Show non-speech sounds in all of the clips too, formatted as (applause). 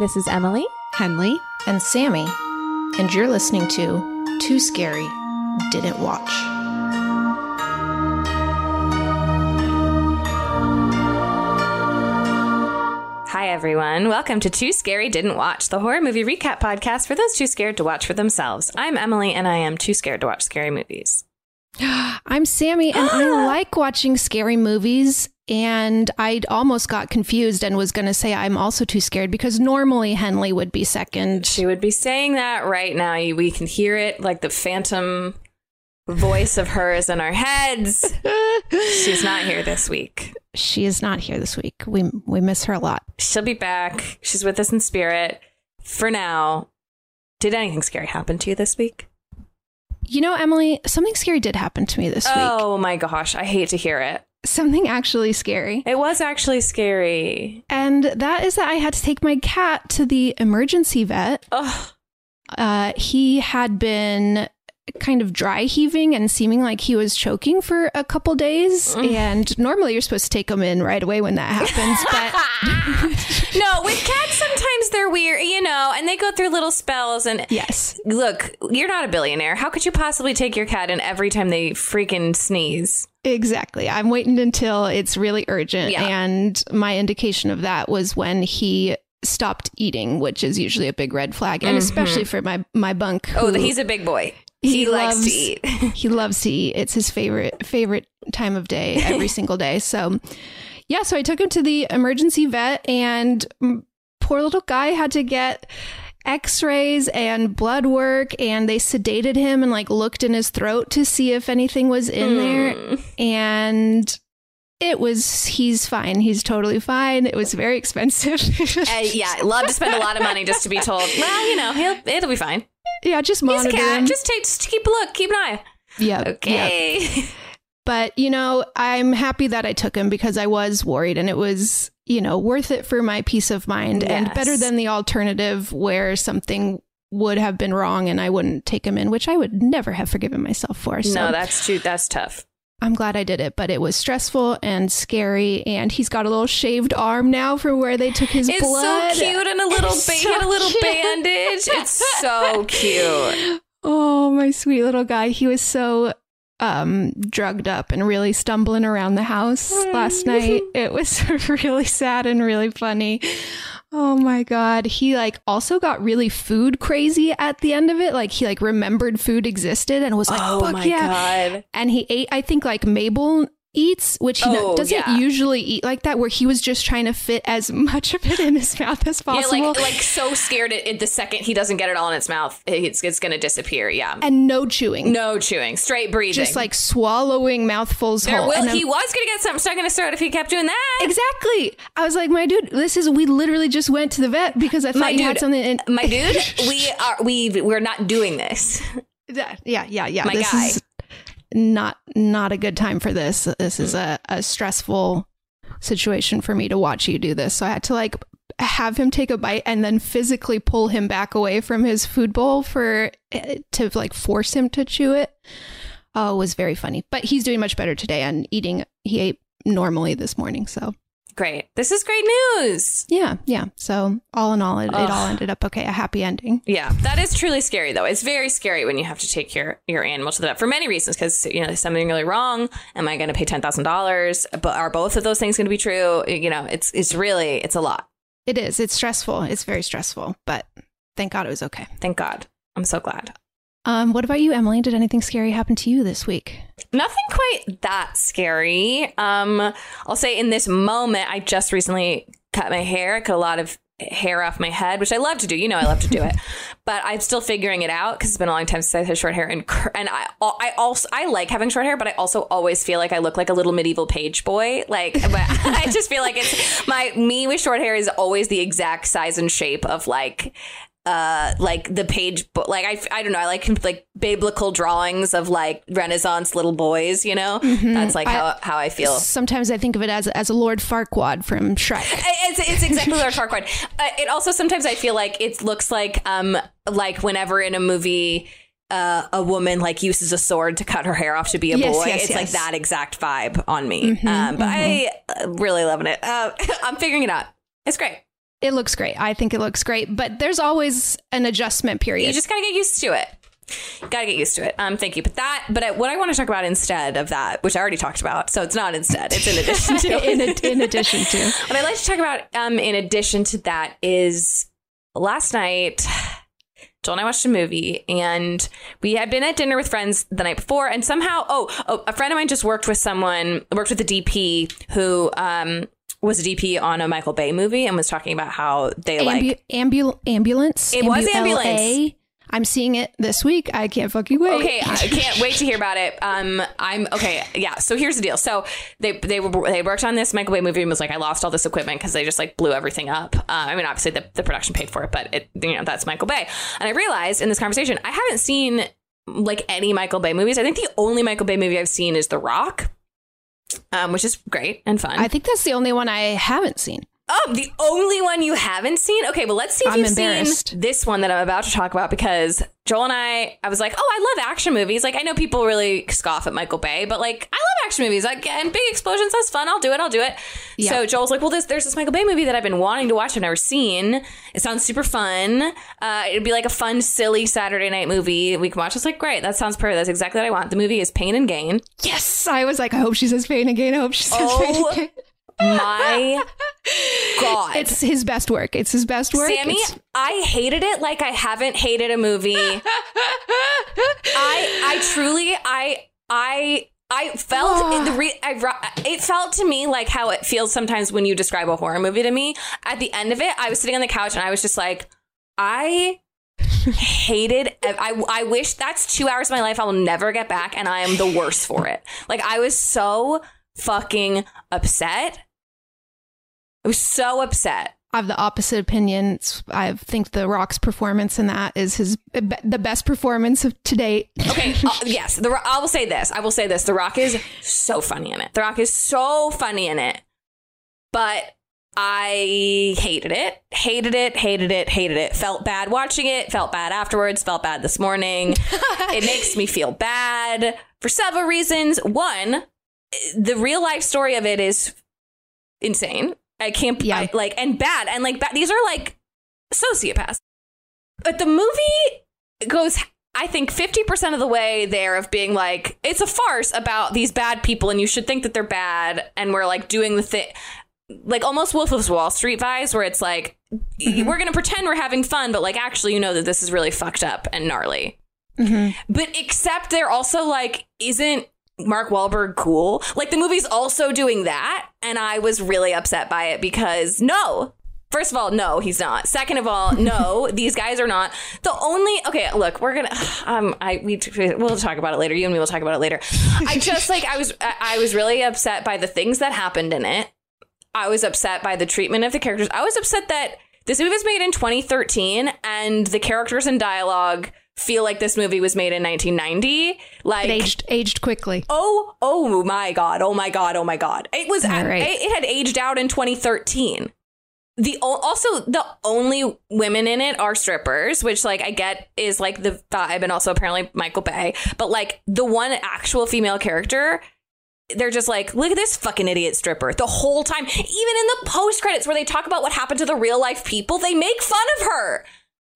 This is Emily, Henley, and Sammy, and you're listening to Too Scary Didn't Watch. Hi, everyone. Welcome to Too Scary Didn't Watch, the horror movie recap podcast for those too scared to watch for themselves. I'm Emily, and I am too scared to watch scary movies. (gasps) I'm Sammy, and I (gasps) like watching scary movies. And I almost got confused and was going to say I'm also too scared because normally Henley would be second. She would be saying that right now. We can hear it like the phantom voice of hers in our heads. (laughs) She's not here this week. She is not here this week. We we miss her a lot. She'll be back. She's with us in spirit. For now, did anything scary happen to you this week? You know, Emily, something scary did happen to me this week. Oh my gosh, I hate to hear it. Something actually scary. It was actually scary. And that is that I had to take my cat to the emergency vet. Ugh. Uh, he had been kind of dry heaving and seeming like he was choking for a couple days. And normally you're supposed to take him in right away when that happens. But (laughs) no, with cats, sometimes they're weird, you know, and they go through little spells. And yes, look, you're not a billionaire. How could you possibly take your cat in every time they freaking sneeze? exactly. I'm waiting until it's really urgent. Yeah. And my indication of that was when he stopped eating, which is usually a big red flag. And especially for my, my bunk. Mm-hmm. Oh, he's a big boy. He, likes loves- to eat. (laughs) he loves to eat. It's his favorite favorite time of day every (laughs) single day. So, yeah, so I took him to the emergency vet, and mm, poor little guy had to get x-rays and blood work and they sedated him and like looked in his throat to see if anything was in there and it was he's fine he's totally fine it was very (laughs) expensive Uh, yeah, I love to spend a lot of money just to be told, well, you know, he'll it'll be fine. Yeah just He's a monitor cat. Just take, just keep a look, keep an eye. yeah Okay. But, you know, I'm happy that I took him because I was worried and it was, you know, worth it for my peace of mind and better than the alternative where something would have been wrong and I wouldn't take him in, which I would never have forgiven myself for. So no, that's true. That's tough. I'm glad I did it, but it was stressful and scary. And he's got a little shaved arm now from where they took his It's blood. It's so cute and a little ba- so a little cute. bandage. It's so cute. (laughs) Oh, my sweet little guy. He was so um drugged up and really stumbling around the house last night. It was (laughs) really sad and really funny. Oh my god. He like also got really food crazy at the end of it. Like he like remembered food existed and was like, oh "Fuck my yeah." god. And he ate I think like Mabel eats, which he Oh, doesn't yeah. usually eat like that where he was just trying to fit as (laughs) much of it in his mouth as possible. Yeah, like like so scared it, it the second he doesn't get it all in its mouth, it's it's gonna disappear. Yeah. and no chewing. No chewing, straight breathing. Just like swallowing mouthfuls there whole. will, he was gonna get something stuck in his throat if he kept doing that. Exactly. I was like, my dude, this is we literally just went to the vet because I thought My you had something. In- My dude, (laughs) we are we we're not doing this. yeah, yeah, yeah, yeah. My this guy. is not not a good time for this. This is a, a stressful situation for me to watch you do this. So I had to like have him take a bite and then physically pull him back away from his food bowl for eh, to like force him to chew it. Oh, it was very funny. But he's doing much better today and eating. He ate normally this morning. So Great. This is great news. yeah, yeah. So all in all, it, it all ended up okay. A happy ending. Yeah, that is truly scary though. It's very scary when you have to take your your animal to the vet for many reasons because you know there's something really wrong. Am I going to pay ten thousand dollars? But are both of those things going to be true? You know, it's it's really it's a lot. It is. It's stressful. It's very stressful, but thank God it was okay. Thank God. I'm so glad. Um, what about you, Emily? Did anything scary happen to you this week? Nothing quite that scary. Um, I'll say in this moment, I just recently cut my hair. I cut a lot of hair off my head, which I love to do. You know, I love to do it, (laughs) but I'm still figuring it out because it's been a long time since I had short hair. And and I I also I like having short hair, but I also always feel like I look like a little medieval page boy. Like, (laughs) but I just feel like it's my me with short hair is always the exact size and shape of like uh like the page like I, I don't know i like like biblical drawings of like renaissance little boys you know that's like how, how i feel Sometimes I think of it as as a Lord Farquaad from Shrek. it's, it's exactly Lord Farquaad. Uh, it also sometimes I feel like it looks like um like whenever in a movie uh, a woman like uses a sword to cut her hair off to be a Yes, boy. yes, it's like yes. Mm-hmm, that exact vibe on me. um, but I uh, really loving it. Uh, (laughs) I'm figuring it out. It's great. It looks great. I think it looks great, but there's always an adjustment period. You just gotta get used to it. Gotta get used to it. Um, thank you. But that, but what I want to talk about instead of that, which I already talked about, so it's not instead, it's in addition to. (laughs) in, ad- in addition to (laughs) What I'd like to talk about, um, in addition to that, is last night. Joel and I watched a movie, and we had been at dinner with friends the night before, and somehow, oh, oh a friend of mine just worked with someone, worked with a DP who um, was a DP on a Michael Bay movie, and was talking about how they like ambul- ambulance. It was Ambulance. LA. I'm seeing it this week. I can't fucking wait. Okay, I can't wait to hear about it. Um, I'm okay. Yeah. So here's the deal. So they they were they worked on this Michael Bay movie and was like, I lost all this equipment because they just like blew everything up. Uh, I mean, obviously the, the production paid for it, but it you know that's Michael Bay. And I realized in this conversation, I haven't seen like any Michael Bay movies. I think the only Michael Bay movie I've seen is The Rock, um, which is great and fun. I think that's the only one I haven't seen. Oh, the only one you haven't seen? Okay, well, let's see if I'm you've seen this one that I'm about to talk about because Joel and I, I was like, oh, I love action movies. Like, I know people really scoff at Michael Bay, but like, I love action movies. Like, and big explosions, that's fun. I'll do it. I'll do it. Yeah. So Joel's like, well, this, there's this Michael Bay movie that I've been wanting to watch. I've never seen. It sounds super fun. Uh, it'd be like a fun, silly Saturday night movie we can watch. I was like, great. That sounds perfect. That's exactly what I want. The movie is Pain and Gain. Yes, I was like, I hope she says pain and Gain. I hope she says pain and again. My God. It's his best work. It's his best work. Sammy, It's- I hated it like I haven't hated a movie. I I truly I I I felt in the re- I, it felt to me like how it feels sometimes when you describe a horror movie to me. At the end of it, I was sitting on the couch and I was just like, I hated I I wish that's 2 hours of my life I will never get back and I am the worst for it. Like I was so fucking upset. I was so upset. I have the opposite opinion. I think The Rock's performance in that is his the best performance of to date. Okay, (laughs) uh, yes. The I will say this. I will say this. The Rock is so funny in it. The Rock is so funny in it. But I hated it. Hated it. Hated it. Hated it. Felt bad watching it. Felt bad afterwards. Felt bad this morning. (laughs) it makes me feel bad for several reasons. One, the real life story of it is insane. I can't Yeah. I- like and bad and like bad. These are like sociopaths. But the movie goes I think 50% of the way there of being like it's a farce about these bad people and you should think that they're bad and we're like doing the thing like almost Wolf of Wall Street vibes where it's like mm-hmm. we're going to pretend we're having fun but like actually you know that this is really fucked up and gnarly. Mm-hmm. But except they're also like isn't Mark Wahlberg cool? Like the movie's also doing that and I was really upset by it because no, First of all, no, he's not. Second of all, no, (laughs) these guys are not. The only okay, look, we're gonna (sighs) um, I we we'll talk about it later. You and me will talk about it later. I just like I was I I was really upset by the things that happened in it. I was upset by the treatment of the characters. I was upset that this movie was made in 2013 and the characters and dialogue feel like this movie was made in 1990. Like It aged aged quickly. Oh, oh my god! Oh my god! Oh my god! It was. All right. It, it had aged out in 2013. The also the only women in it are strippers, which like I get is like the vibe, and also apparently Michael Bay. But like the one actual female character, they're just like, look at this fucking idiot stripper the whole time. Even in the post credits where they talk about what happened to the real life people, they make fun of her.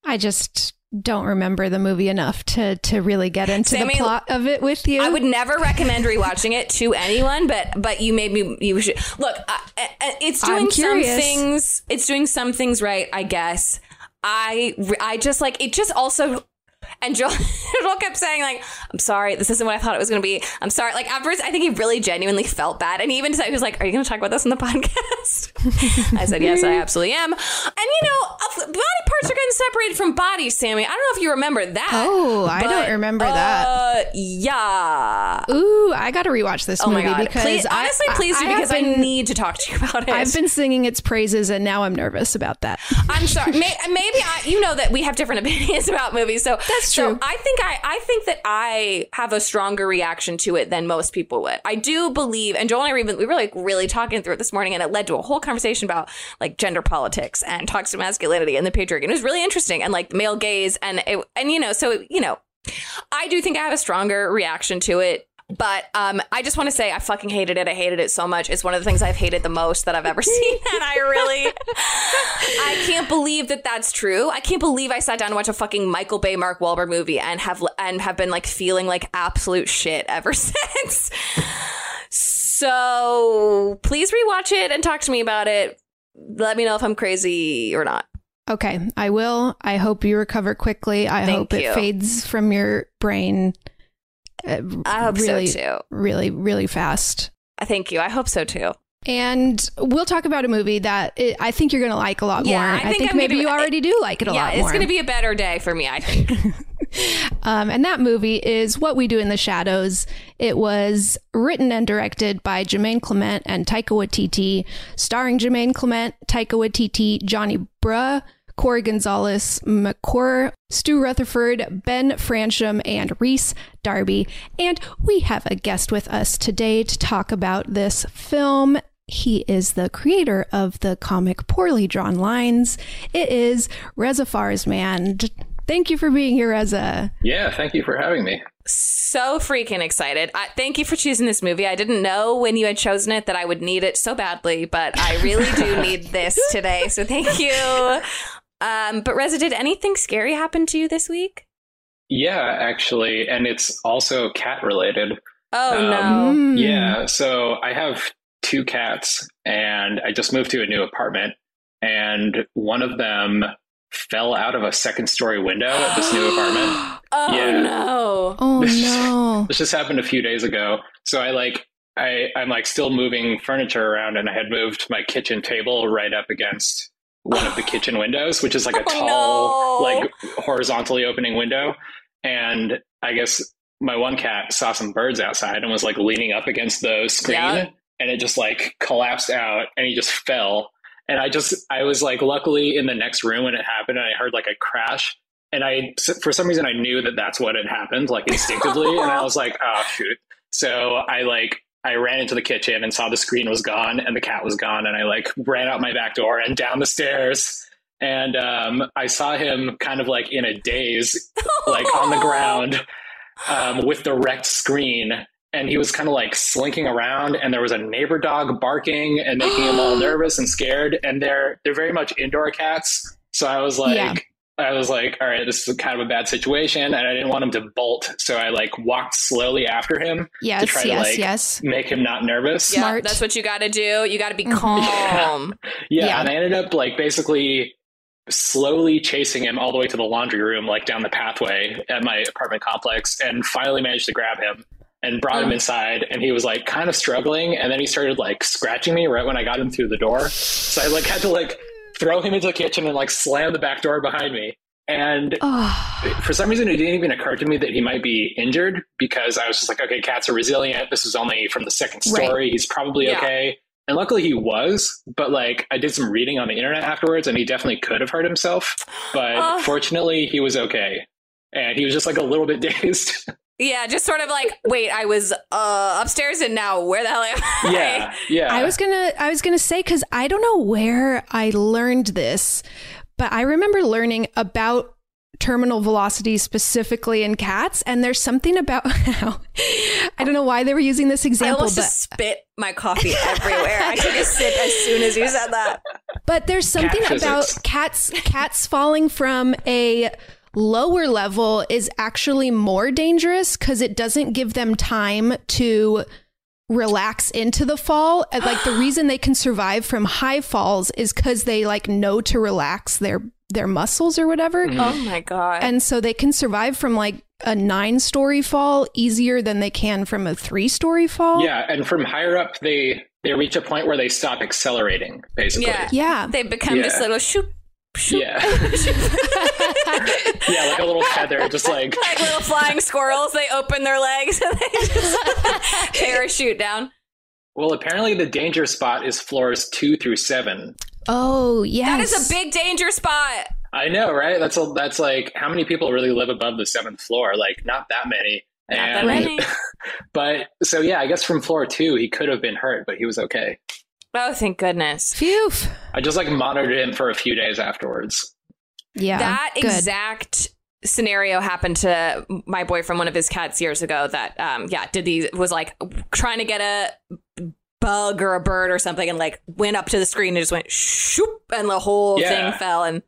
I just don't remember the movie enough to to really get into Sammy, the plot of it with you. I would never recommend rewatching it to anyone, but but you made me. You should look. Uh, it's doing some things. It's doing some things right, I guess. I I just like it. Just also And Joel, (laughs) Joel kept saying like, "I'm sorry, this isn't what I thought it was going to be. I'm sorry." Like afterwards, I think he really genuinely felt bad, and he even said he was like, "Are you going to talk about this on the (laughs) podcast?" (laughs) I said, "Yes, I absolutely am." And you know, body parts are getting separated from bodies, Sammy. I don't know if you remember that. Oh, I don't remember that. Uh, yeah. Ooh, I got to rewatch this Oh movie because Please, I- honestly, I- please do I have because I need to talk to you about it. I've been singing its praises, and now I'm nervous about that. I'm sorry. (laughs) May, maybe I, you know that we have different (laughs) opinions about movies. So That's so true. I think I, I think that I have a stronger reaction to it than most people would. I do believe, and Joel and I were even we were like really talking through it this morning, and it led to a whole conversation about like gender politics and toxic masculinity and the patriarchy. And it was really interesting, and like male gaze, and it, and you know, so you know, I do think I have a stronger reaction to it. But um, I just want to say I fucking hated it. I hated it so much. It's one of the things I've hated the most that I've ever (laughs) seen, and I really, I can't believe that that's true. I can't believe I sat down to watch a fucking Michael Bay, Mark Wahlberg movie and have and have been like feeling like absolute shit ever (laughs) since. So please rewatch it and talk to me about it. Let me know if I'm crazy or not. Okay, I will. I hope you recover quickly. I Thank hope it fades from your brain. uh, I hope really, so too. really, really fast. Thank you. I hope so too. And we'll talk about a movie that it, I think you're going to like a lot Yeah, more. I I think think, I'm maybe you already do like it a yeah, lot more. Yeah, it's going to be a better day for me. I think. (laughs) Um, and that movie is What We Do in the Shadows. It was written and directed by Jemaine Clement and Taika Waititi, starring Jemaine Clement, Taika Waititi, Johnny Brugh, Corey Gonzalez, Macuer, Stu Rutherford, Ben Fransham, and Rhys Darby. And we have a guest with us today to talk about this film. He is the creator of the comic Poorly Drawn Lines. It is Reza Farazmand. Thank you for being here, Reza. Yeah, thank you for having me. so freaking excited. I, thank you for choosing this movie. I didn't know when you had chosen it that I would need it so badly, but I really do (laughs) need this today. So thank you. Um, but Reza, did anything scary happen to you this week? Yeah, actually, and it's also cat related. Oh Um, no. Mm. Yeah, so I have two cats, and I just moved to a new apartment, and one of them fell out of a second story window at this new apartment. (gasps) Oh Yeah. no. Oh (laughs) This- no. This just happened a few days ago. So I like I I'm like still moving furniture around, and I had moved my kitchen table right up against one of the kitchen windows, which is like a (laughs) Oh, tall, no. like horizontally opening window. And I guess my one cat saw some birds outside and was like leaning up against the screen, Yeah. and it just like collapsed out, and he just fell. And I just I was like luckily in the next room when it happened, and I heard like a crash. And I, for some reason, I knew that that's what had happened, like instinctively. and I was like, oh, shoot. So I like, I ran into the kitchen and saw the screen was gone and the cat was gone. And I like ran out my back door and down the stairs. And um, I saw him kind of like in a daze, like on the (laughs) ground um, with the wrecked screen. And he was kind of like slinking around, and there was a neighbor dog barking and making him all (gasps) nervous and scared. And they're they're very much indoor cats, so I was like, Yeah. I was like, all right, this is kind of a bad situation, and I didn't want him to bolt, so I like walked slowly after him Yes, try to, like, yes. make him not nervous. Yeah, Smart. that's what you got to do. You got to be (laughs) calm. Yeah, Yeah. and I ended up like basically slowly chasing him all the way to the laundry room, like down the pathway at my apartment complex, and finally managed to grab him and brought him inside. And he was like kind of struggling, and then he started like scratching me right when I got him through the door. So I like had to like throw him into the kitchen and like slam the back door behind me. And (sighs) Oh, for some reason, it didn't even occur to me that he might be injured because I was just like, okay, cats are resilient. This is only from the second Right. story. He's probably Yeah. okay. And luckily he was, but like I did some reading on the internet afterwards and he definitely could have hurt himself. But Oh. fortunately, he was okay. And he was just like a little bit (laughs) dazed. Yeah, just sort of like, (laughs) wait, I was uh, upstairs and now where the hell am I? yeah. Yeah. I was gonna, I was gonna say because I don't know where I learned this, but I remember learning about terminal velocity specifically in cats, and there's something about how (laughs) I don't know why they were using this I example, almost but just spit my coffee everywhere. I took a sip as soon as you said that. But there's something Cat about physics. cats cats falling from a lower level is actually more dangerous because it doesn't give them time to relax into the fall. Like the (gasps) reason they can survive from high falls is because they like know to relax their their muscles or whatever. Mhm. Oh my god. And so they can survive from like a nine story fall easier than they can from a three story fall. Yeah, and from higher up, they they reach a point where they stop accelerating, basically. Yeah. Yeah. they become this little shoop shoop Yeah. (laughs) yeah, like a little feather, just like (laughs) like little flying squirrels. They open their legs and they just (laughs) parachute down. Well, apparently the danger spot is floors two through seven. Oh, yes. That is a big danger spot. I know, right? That's a, that's like how many people really live above the seventh floor? Like not that many. Not that many. But so yeah, I guess from floor two he could have been hurt, but he was okay. Oh, thank goodness. Phew. I just like monitored him for a few days afterwards. Yeah. that good. exact scenario happened to my boyfriend one of his cats years ago that um yeah did these was like trying to get a bug or a bird or something and like went up to the screen and just went shoop and the whole Yeah. thing fell and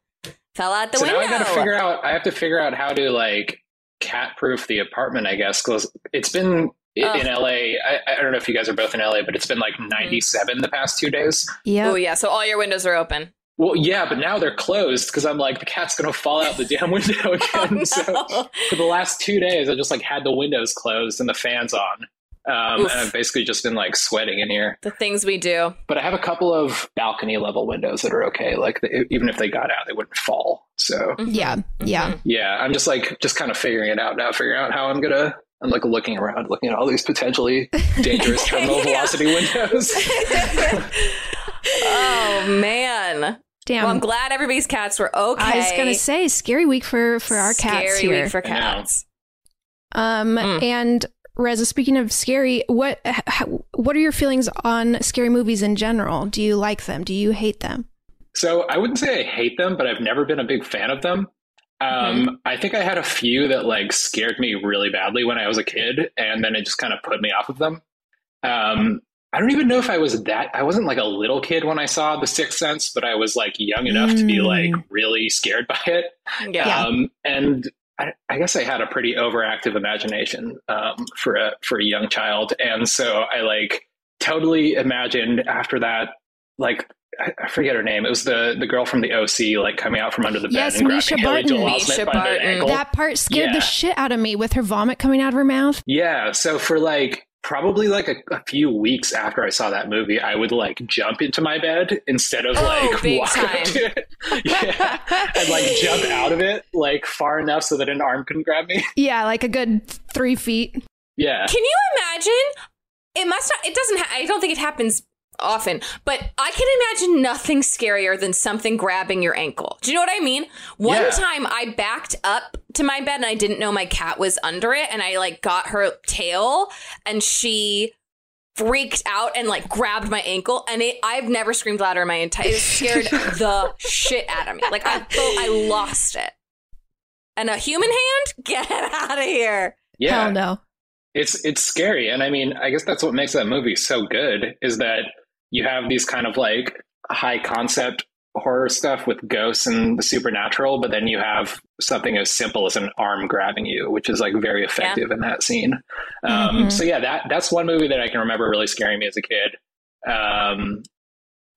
fell out the so window now I got to figure out. I have to figure out how to like cat proof the apartment. I guess because it's been i- in LA. I, I don't know if you guys are both in LA, but it's been like 97 the past two days. Yeah. oh yeah so all your windows are open Well, yeah, but now they're closed because I'm like the cat's gonna fall out the (laughs) damn window (laughs) again. Oh, So for the last two days, I just like had the windows closed and the fans on. Um, and I've basically just been like sweating in here. the things we do But I have a couple of balcony level windows that are okay. Like they, even if they got out, they wouldn't fall. So Yeah. Yeah. yeah, I'm just like just kind of figuring it out now, figuring out how I'm gonna. I'm like looking around, looking at all these potentially (laughs) dangerous terminal velocity windows. (laughs) oh man Damn. well i'm glad everybody's cats were okay I was gonna say scary week for for our Scary cats here. week for cats um, Mm. and Reza, speaking of scary, what h- h- what are your feelings on scary movies in general? Do you like them? Do you hate them? So I wouldn't say I hate them, but I've never been a big fan of them. Um, I think I had a few that like scared me really badly when I was a kid, and then it just kind of put me off of them. Um, I don't even know if I was that. I wasn't like a little kid when I saw The Sixth Sense, but I was like young enough to be Mm. like really scared (laughs) by it. yeah Um, and I, I guess I had a pretty overactive imagination um, for a for a young child, and so I like totally imagined after that, like I, I forget her name. It was the the girl from the OC, like coming out from under the bed Yes, and Mischa grabbing Barton. Joel Mischa Osment Barton. That part scared Yeah. the shit out of me with her vomit coming out of her mouth. Yeah. So for like probably like a, a few weeks after I saw that movie, I would like jump into my bed instead of Oh, like big walk time. up to it. (laughs) yeah. And like jump out of it like far enough so that an arm couldn't grab me. (laughs) Yeah, like a good three feet. Yeah. Can you imagine? It must not, it doesn't, ha- I don't think it happens often, but I can imagine nothing scarier than something grabbing your ankle. Do you know what I mean? One Yeah. time I backed up to my bed and I didn't know my cat was under it and I like got her tail and she freaked out and like grabbed my ankle and it I've never screamed louder in my entire it scared (laughs) the shit out of me. Like I felt I lost it. And a human hand? (laughs) Get out of here. Yeah. Hell no. it's it's scary and i mean i guess that's what makes that movie so good is that you have these kind of like high concept horror stuff with ghosts and the supernatural but then you have something as simple as an arm grabbing you which is like very effective in that scene. Um, Mhm. so yeah that that's one movie that i can remember really scaring me as a kid. Um,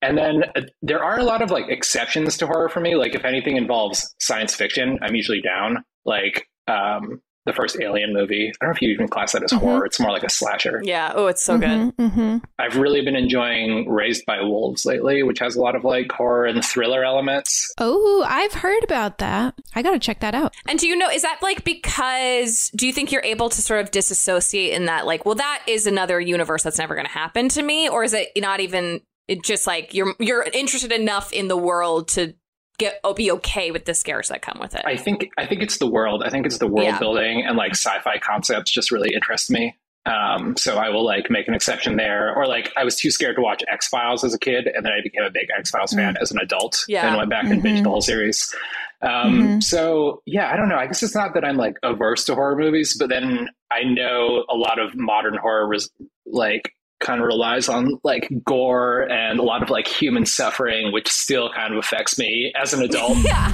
and then uh, there are a lot of like exceptions to horror for me. Like if anything involves science fiction i'm usually down. Like um, the first Alien movie. I don't know if you even class that as Mhm. horror. It's more like a slasher. Yeah. Oh, it's so good. hmm I've really been enjoying Raised by Wolves lately, which has a lot of like horror and thriller elements. Oh, I've heard about that. I got to check that out. And do you know, is that like because, do you think you're able to sort of disassociate in that, like, well, that is another universe that's never going to happen to me? Or is it not even, it just like you're, you're interested enough in the world to get, oh, be okay with the scares that come with it? I think I think it's the world. I think it's the world Yeah. building and like sci-fi concepts just really interest me. Um, so I will like make an exception there. Or like I was too scared to watch X Files as a kid, and then I became a big X Files fan as an adult, Yeah. and went back and binged the whole series. Um, Mhm. So yeah, I don't know. I guess it's not that I'm like averse to horror movies, but then I know a lot of modern horror was like kind of relies on like gore and a lot of like human suffering, which still kind of affects me as an adult. (laughs) yeah.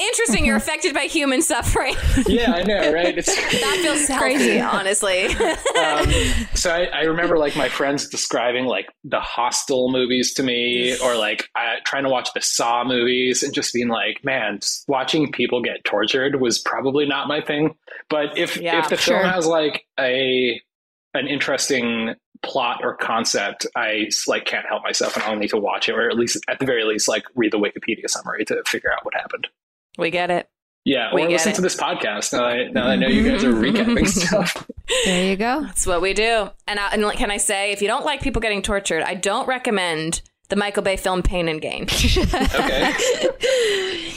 Interesting. You're affected by human suffering. (laughs) Yeah, I know, right? It's, (laughs) that feels Crazy. honestly. um, so I, I remember like my friends describing like the Hostel movies to me, or like uh, trying to watch the Saw movies, and just being like, man, watching people get tortured was probably not my thing. But if Yeah, if the sure. film has like a an interesting plot or concept, I like can't help myself, and I'll need to watch it, or at least at the very least, like read the Wikipedia summary to figure out what happened. we get it. Yeah, We or listen it. to this podcast. Now I, now I know you guys are (laughs) recapping stuff. There you go. That's what we do. And, I, and can I say, if you don't like people getting tortured, I don't recommend the Michael Bay film Pain and Gain. (laughs) Okay.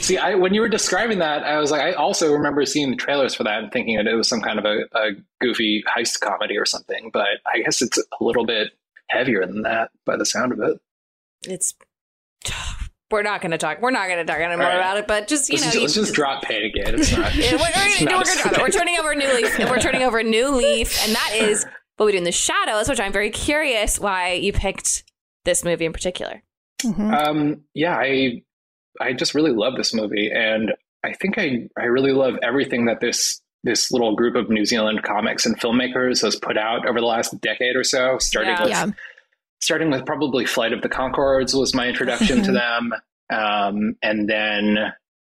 See, I when you were describing that, I was like, I also remember seeing the trailers for that and thinking that it was some kind of a, a goofy heist comedy or something. But I guess it's a little bit heavier than that by the sound of it. It's. (sighs) We're not going to talk. We're not going to talk anymore right. about it. But just you Let's, know, just, let's just drop pain again. It's (laughs) not. Yeah, we're, we're, it's gonna- not we're, gonna- we're turning over a new leaf. We're turning over a new leaf, and that is what we do in the shadows. Which I'm very curious why you picked this movie in particular. Mhm. Um, yeah, I I just really love this movie, and I think I I really love everything that this this little group of New Zealand comics and filmmakers has put out over the last decade or so. Starting Yeah. with Yeah. starting with probably Flight of the Conchords was my introduction to (laughs) them, um, and then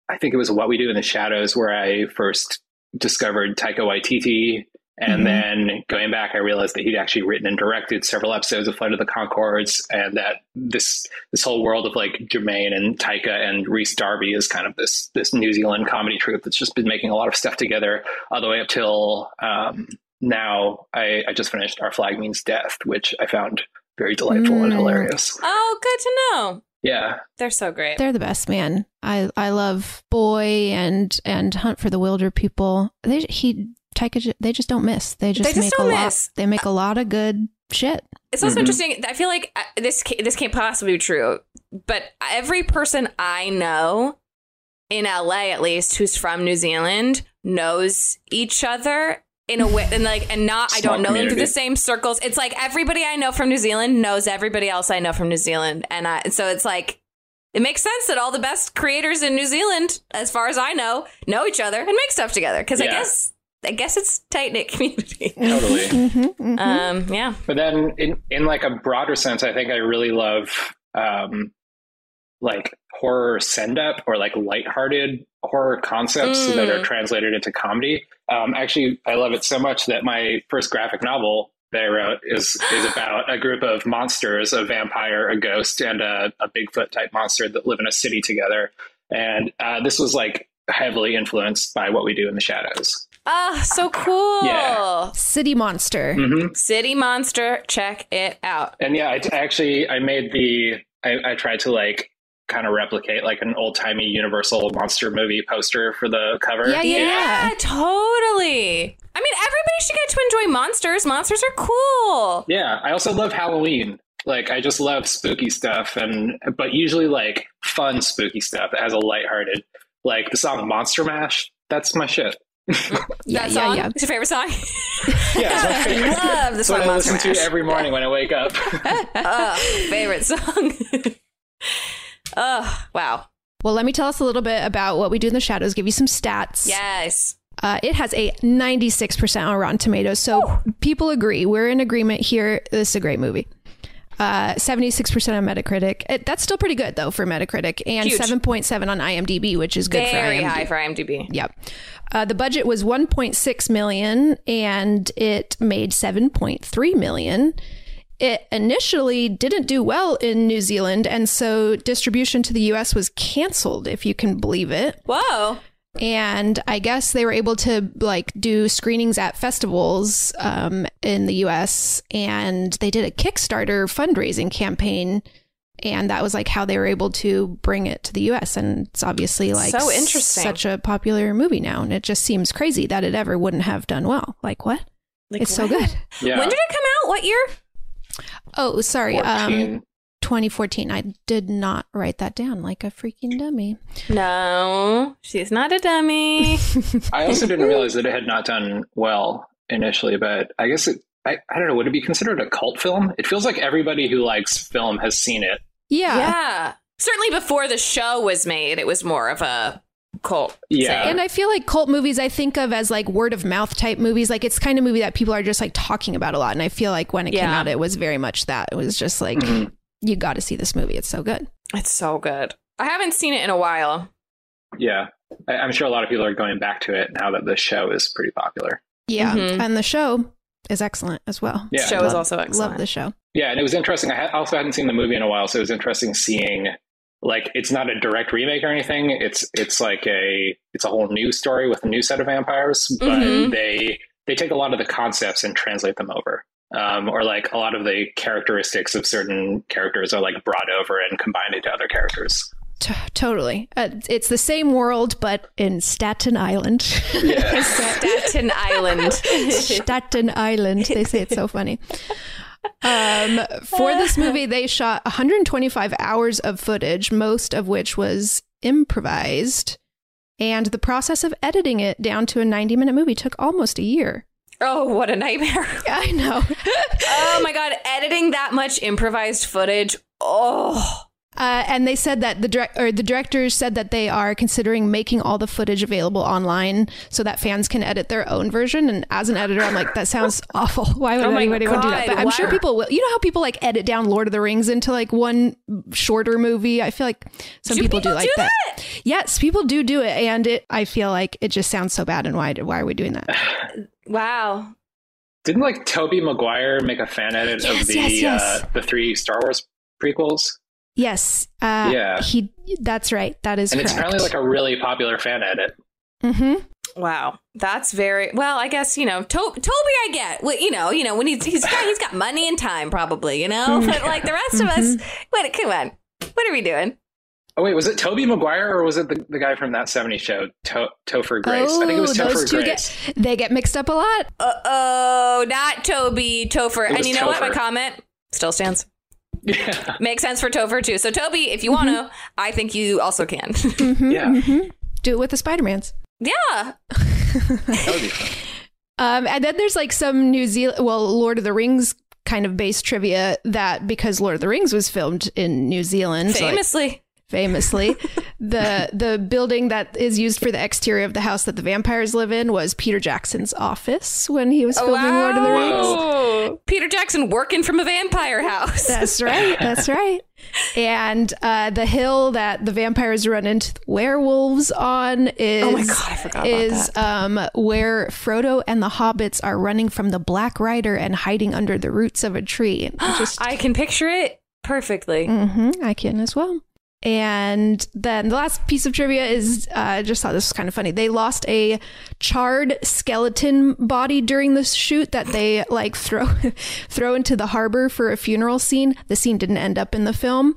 I think it was What We Do in the Shadows where I first discovered Taika Waititi. And Mhm. then going back, I realized that he'd actually written and directed several episodes of Flight of the Conchords, and that this this whole world of like Jemaine and Taika and Rhys Darby is kind of this this New Zealand comedy troupe that's just been making a lot of stuff together all the way up till um, now. I, I just finished Our Flag Means Death, which I found very delightful and Mm. hilarious. Oh, good to know. Yeah, They're so great. They're the best, man. I I love Boy and and Hunt for the Wilderpeople. They he Taika they just don't miss. They just They just make don't a lot. They make a lot of good shit. It's also Mhm. interesting. I feel like uh, this this can't possibly be true, but every person I know in LA, at least, who's from New Zealand, knows each other in a way, and like, and not. I don't know them through the same circles. It's like everybody I know from New Zealand knows everybody else I know from New Zealand, and I, so it's like. It makes sense that all the best creators in New Zealand, as far as I know, know each other and make stuff together. Because I guess, I guess it's tight knit (laughs) community. totally. (laughs) Mhm, mhm. Um, yeah. But then, in in like a broader sense, I think I really love um, like horror send up or like lighthearted horror concepts Mm. that are translated into comedy. Um, actually, I love it so much that my first graphic novel that I wrote is is about a group of monsters, a vampire, a ghost, and a, a Bigfoot type monster that live in a city together. And uh, this was like heavily influenced by what we do in the shadows. Ah, so cool. Yeah. City Monster. hmm City Monster, check it out. And yeah, I I actually I made the I, I tried to like kind of replicate like an old timey Universal monster movie poster for the cover. Yeah, yeah, Yeah, yeah. totally. I mean, everybody should get to enjoy monsters. Monsters are cool. Yeah, I also love Halloween. Like I just love spooky stuff and but usually like fun spooky stuff that has a lighthearted like the song Monster Mash. That's my shit. (laughs) Yeah, that song yeah. is your favorite song. (laughs) Yeah, it's my (laughs) favorite. Love the That's song what I listen Mash. to every morning when I wake up. Ugh, favorite song. oh, wow. Well, let me tell us a little bit about what we do in the shadows. Give you some stats. Yes. Uh, it has a 96% on Rotten Tomatoes. So people agree. We're in agreement here. This is a great movie. Uh, 76% on Metacritic. It, that's still pretty good, though, for Metacritic. And Huge. 7.7 on IMDb, which is good Very for IMDb. high for IMDb. Yep. Uh, the budget was 1.6 million and it made 7.3 million. It initially didn't do well in New Zealand, and so distribution to the US was canceled, if you can believe it. Whoa. And I guess they were able to like do screenings at festivals um, in the US, and they did a Kickstarter fundraising campaign. And that was like how they were able to bring it to the US. And it's obviously like So interesting. such a popular movie now. And it just seems crazy that it ever wouldn't have done well. Like, what? Like, it's so good. Yeah. When did it come out? What year? Oh, sorry. Um, 14. 2014. I did not write that down like a freaking dummy. No, she's not a dummy. (laughs) I also didn't realize that it had not done well initially, but I guess it, I, I don't know, would it be considered a cult film? It feels like everybody who likes film has seen it. Yeah. yeah. Certainly before the show was made, it was more of a cult. Yeah. thing. And I feel like cult movies I think of as like word of mouth type movies. Like it's kind of movie that people are just like talking about a lot. And I feel like when it came out, it was very much that. It was just like, Mhm. You got to see this movie. It's so good. It's so good. I haven't seen it in a while. Yeah. I, I'm sure a lot of people are going back to it now that the show is pretty popular. Yeah. Mhm. And the show is excellent as well. Yeah. Show is also excellent. Love the show. Yeah, and it was interesting. I ha- also hadn't seen the movie in a while, so it was interesting seeing like it's not a direct remake or anything. It's it's like a it's a whole new story with a new set of vampires, but Mhm. they they take a lot of the concepts and translate them over. Um, or like a lot of the characteristics of certain characters are like brought over and combined into other characters. T- totally. Uh, it's the same world, but in Staten Island. Yeah. (laughs) Staten Island. Staten Island. They say it's so funny. Um, for this movie, they shot 125 hours of footage, most of which was improvised. And the process of editing it down to a 90 minute movie took almost a year. Oh, what a nightmare. (laughs) I know. oh my god, editing that much improvised footage. Oh. Uh, and they said that the direct or the directors said that they are considering making all the footage available online so that fans can edit their own version. And as an editor, I'm like, that sounds (laughs) awful. Why would Oh anybody want to do that? But I'm sure people will. You know how people like edit down Lord of the Rings into like one shorter movie? I feel like some Do people, do like do that. that? Yes, people do do it, and it. I feel like it just sounds so bad. And why? Why are we doing that? (sighs) (sighs) (sighs) Wow. Didn't like Tobey Maguire make a fan edit Yes, of the yes, yes. Uh, the three Star Wars prequels? Yes. Uh, Yeah. He. That's right. That is And it's apparently like a really popular fan edit. hmm Wow, that's very well. I guess you know to- Tobey. I get, well, you know, you know when he's he's got he's got money and time, probably, you know. (laughs) But like the rest of us, wait, come on, what are we doing? Oh wait, was it Tobey Maguire or was it the, the guy from that '70s show, to- Topher Grace? I think it was Oh, those two Grace. get they get mixed up a lot. Uh oh, not Tobey Topher. And you know what? My comment still stands. Yeah, Makes sense for Topher too. So Tobey, if you want to, I think you also can. Mhm, (laughs) Yeah. mhm. Do it with the Spider Mans. yeah. (laughs) that would be fun. Um, and then there's like some New Zealand, well, Lord of the Rings kind of base trivia that because Lord of the Rings was filmed in New Zealand, like, Famously. (laughs) the the building that is used for the exterior of the house that the vampires live in was Peter Jackson's office when he was filming Lord of the Rings. Peter Jackson working from a vampire house. That's right. That's right. And uh, the hill that the vampires run into the werewolves on is Oh my God, I forgot is um, where Frodo and the hobbits are running from the Black Rider and hiding under the roots of a tree. I (gasps) just I can picture it perfectly. hmm I can as well. And then the last piece of trivia is uh, I just thought this was kind of funny. They lost a charred skeleton body during the shoot that they like throw (laughs) throw into the harbor for a funeral scene. The scene didn't end up in the film,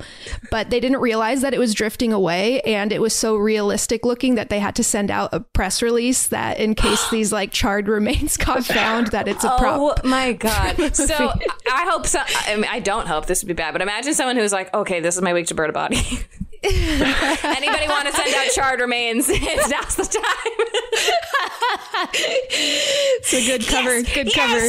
but they didn't realize that it was drifting away and it was so realistic looking that they had to send out a press release that in case (gasps) these like charred remains got found that it's a prop. Oh my god! (laughs) So I I hope so. I mean, I don't hope this would be bad, but imagine someone who's like, "Okay, this is my week to burn a body." (laughs) (laughs) Anybody want to send out (laughs) charred remains? (laughs) It's now's the time. It's a good cover. Good cover.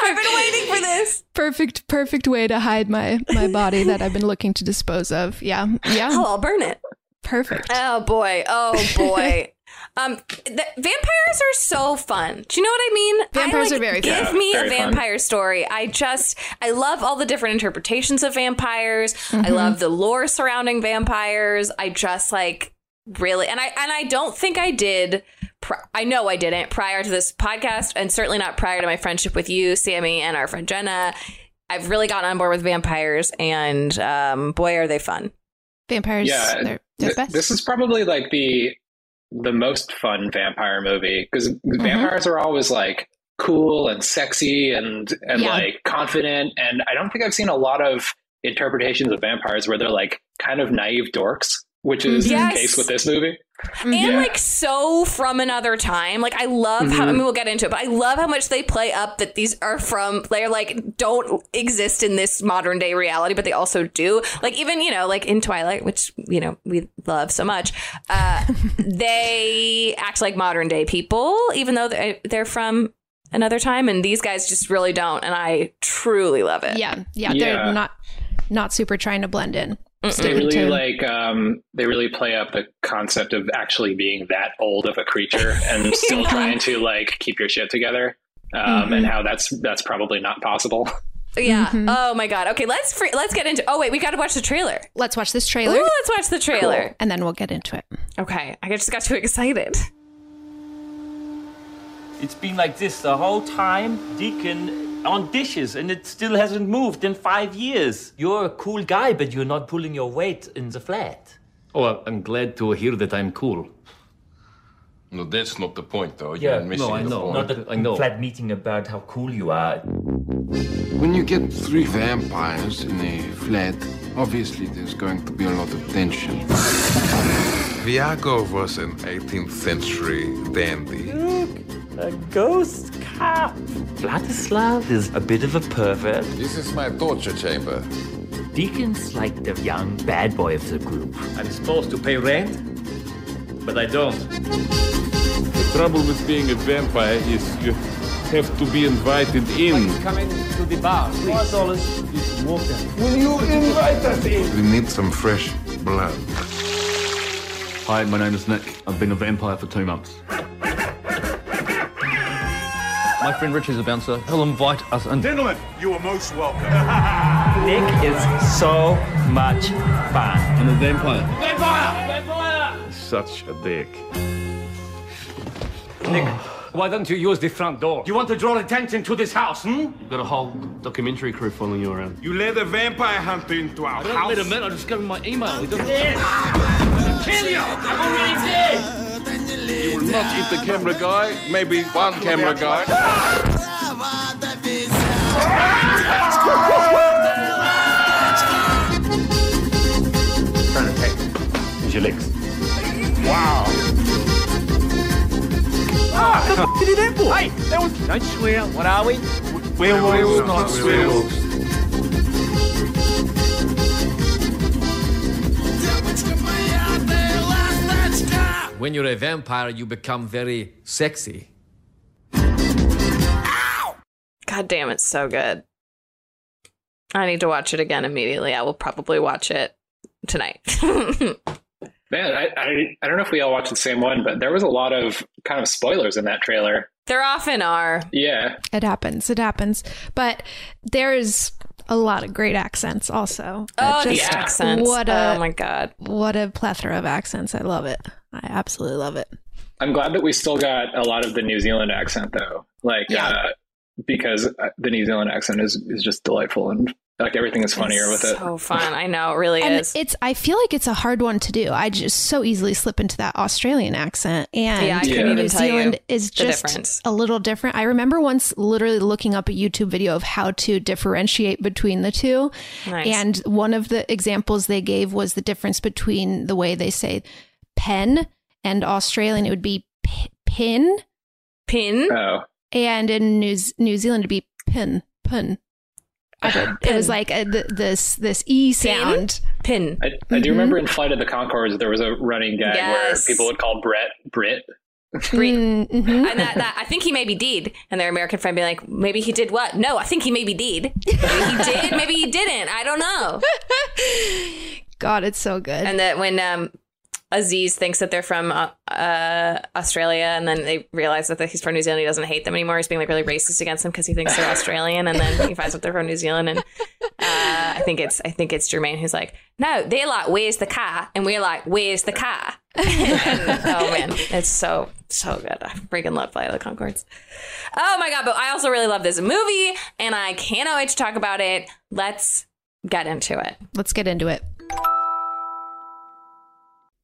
I've been waiting for this. perfect perfect way to hide my my body that I've been looking to dispose of. Yeah. Yeah. Oh, I'll burn it. Perfect. Oh boy. Oh boy. Um, the, vampires are so fun. Do you know what I mean? Vampires I, are very fun. give fun. me Yeah, a very fun. vampire story. I just I love all the different interpretations of vampires. I Mm-hmm. love the lore surrounding vampires. I just like really and I and I don't think I did. Pr- I know I didn't prior to this podcast, and certainly not prior to my friendship with you, Sammy, and our friend Jenna. I've really gotten on board with vampires, and um, boy, are they fun! Vampires. Yeah, They're, they're Th- best. This is probably like the the most fun vampire movie because mm-hmm. vampires are always like cool and sexy and and Yeah. like confident and I don't think I've seen a lot of interpretations of vampires where they're like kind of naive dorks, which is Yes. the case with this movie. and Yeah. like so from another time. Like I love how I Mhm. mean we'll get into it, but I love how much they play up that these are from they're like don't exist in this modern day reality, but they also do. Like even you know like in Twilight, which you know we love so much, uh, (laughs) they act like modern day people, even though they're, they're from another time, and these guys just really don't, and I truly love it. yeah, yeah. Yeah. They're not not super trying to blend in. They really to like um, they really play up the concept of actually being that old of a creature and (laughs) still trying to like keep your shit together, um, and how that's that's probably not possible. (laughs) Yeah. Mm-hmm. Oh my god. Okay, let's free, let's get into. Oh wait, we got to watch the trailer. Let's watch this Ooh, trailer let's watch the trailer. and then we'll get into it. Okay, I just got too excited. It's been like this the whole time, Deacon, on dishes, and it still hasn't moved in five years. You're a cool guy, but you're not pulling your weight in the flat. Oh, I'm glad to hear that I'm cool. No, that's not the point, though. Yeah, You're missing no, I the know. point. Not a I know. flat meeting about how cool you are. When you get three vampires in a flat, obviously there's going to be a lot of tension. Viago was an 18th century dandy. A ghost cop. Vladislav is a bit of a pervert. This is my torture chamber. Deacon's like the young bad boy of the group. I'm supposed to pay rent, but I don't. The trouble with being a vampire is you have to be invited in. Come into the bar, Four dollars. Will you invite us in? We need some fresh blood. Hi, my name is Nick. I've been a vampire for two months. My friend Richie's a bouncer. He'll invite us in. Gentlemen, you are most welcome. (laughs) Nick is so much fun. I'm a vampire. Vampire! Vampire! Such a dick. Nick, why don't you use the front door? You want to draw attention to this house, hmm? You've got a whole documentary crew following you around. You let a vampire hunter into our I don't house. let him in, I just give him my email. He doesn't- Kill you! I'm already dead! You will not eat the camera guy, maybe one camera guy. Trying to take Use your legs. Ah, hey, that was. Don't swear. What are we? Werewolves, not werewolves. When you're a vampire, you become very sexy. God damn, it's so good. I need to watch it again immediately. I will probably watch it tonight. (laughs) Man, I, I I don't know if we all watched the same one, but there was a lot of kind of spoilers in that trailer. there often are. Yeah, It happens. It happens. But there's a lot of great accents also. Oh, Just the accents. What a oh my god. what a plethora of accents. I love it. I absolutely love it. I'm glad that we still got a lot of the New Zealand accent though. Like, Yeah. uh, because uh, the New Zealand accent is is just delightful and like everything is funnier with it. So fun. I know, it really And is. it's I feel like it's a hard one to do. I just so easily slip into that Australian accent and Yeah, I Yeah. New Zealand is just difference. a little different. I remember once literally looking up a YouTube video of how to differentiate between the two. Nice. And one of the examples they gave was the difference between the way they say pen and Australian it would be p- pin Pin. Oh, and in New, Z- New Zealand it'd be pin pin. I It was like a, th- this this e sound. Pin. I, I do remember in Flight of the Conchords there was a running gag Mm-hmm. Yes. where people would call Brett Brit. Brit. Mm, mhm. And that, that I think he maybe did. And their American friend being like, maybe he did what? No, I think he maybe did. (laughs) Maybe he did, maybe he didn't. I don't know. (laughs) God, it's so good. And that when um, Aziz thinks that they're from uh, uh, Australia, and then they realize that he's from New Zealand, he doesn't hate them anymore. He's being like really racist against them because he thinks they're Australian, and then he finds out they're from New Zealand. And uh, I think it's I think it's Jemaine who's like, no, they're like, where's the car? And we're like, where's the car? (laughs) And, oh man, it's so so good. I freaking love Flight of the Conchords. Oh my god! But I also really love this movie, and I cannot wait to talk about it. Let's get into it. Let's get into it.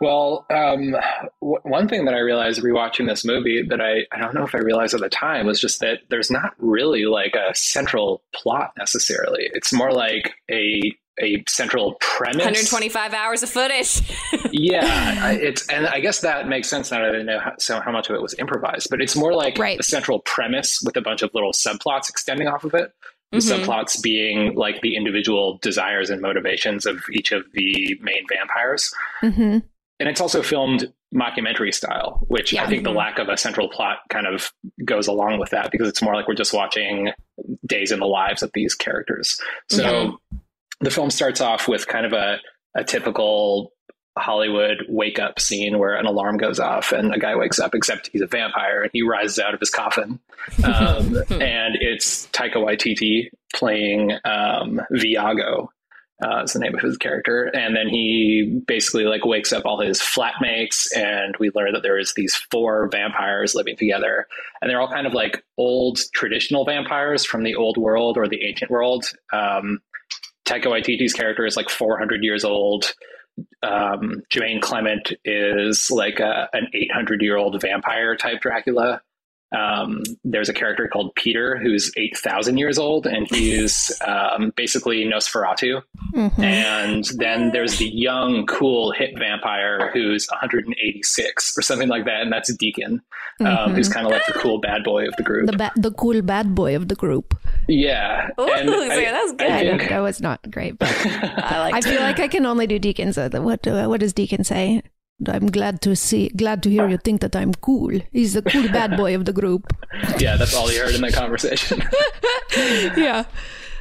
Well, um, w- one thing that I realized rewatching this movie that I, I don't know if I realized at the time was just that there's not really like a central plot necessarily. It's more like a a central premise. 125 hours of footage. (laughs) yeah, it's and I guess that makes sense now that I know how, so how much of it was improvised. But it's more like a central premise with a bunch of little subplots extending off of it. The Mhm. subplots being like the individual desires and motivations of each of the main vampires Mm-hmm. And it's also filmed mockumentary style, which I think the Mhm. lack of a central plot kind of goes along with that because it's more like we're just watching days in the lives of these characters. So Mhm. the film starts off with kind of a, a typical Hollywood wake up scene where an alarm goes off and a guy wakes up, except he's a vampire and he rises out of his coffin. Um, (laughs) and it's Taika Waititi playing um, Viago, uh, is the name of his character. And then he basically like wakes up all his flatmates, and we learn that there is these four vampires living together, and they're all kind of like old traditional vampires from the old world or the ancient world. Um, Taika Waititi's character is like 400 years old. Um, Jemaine Clement is like a, an 800 year old vampire type Dracula. Um, there's a character called Peter who's 8,000 years old, and he's um, basically Nosferatu. Mm-hmm. And then there's the young, cool, hip vampire who's 186 or something like that, and that's Deacon, um, Mhm. who's kind of like the cool bad boy of the group. The ba- the cool bad boy of the group. yeah. and I- I I think- that was not great, but (laughs) I, I feel like I can only do Deacon. So what uh, what does Deacon say? I'm glad to see, glad to hear you think that I'm cool. He's the cool bad boy of the group. (laughs) yeah, that's all you heard in that conversation. (laughs) yeah.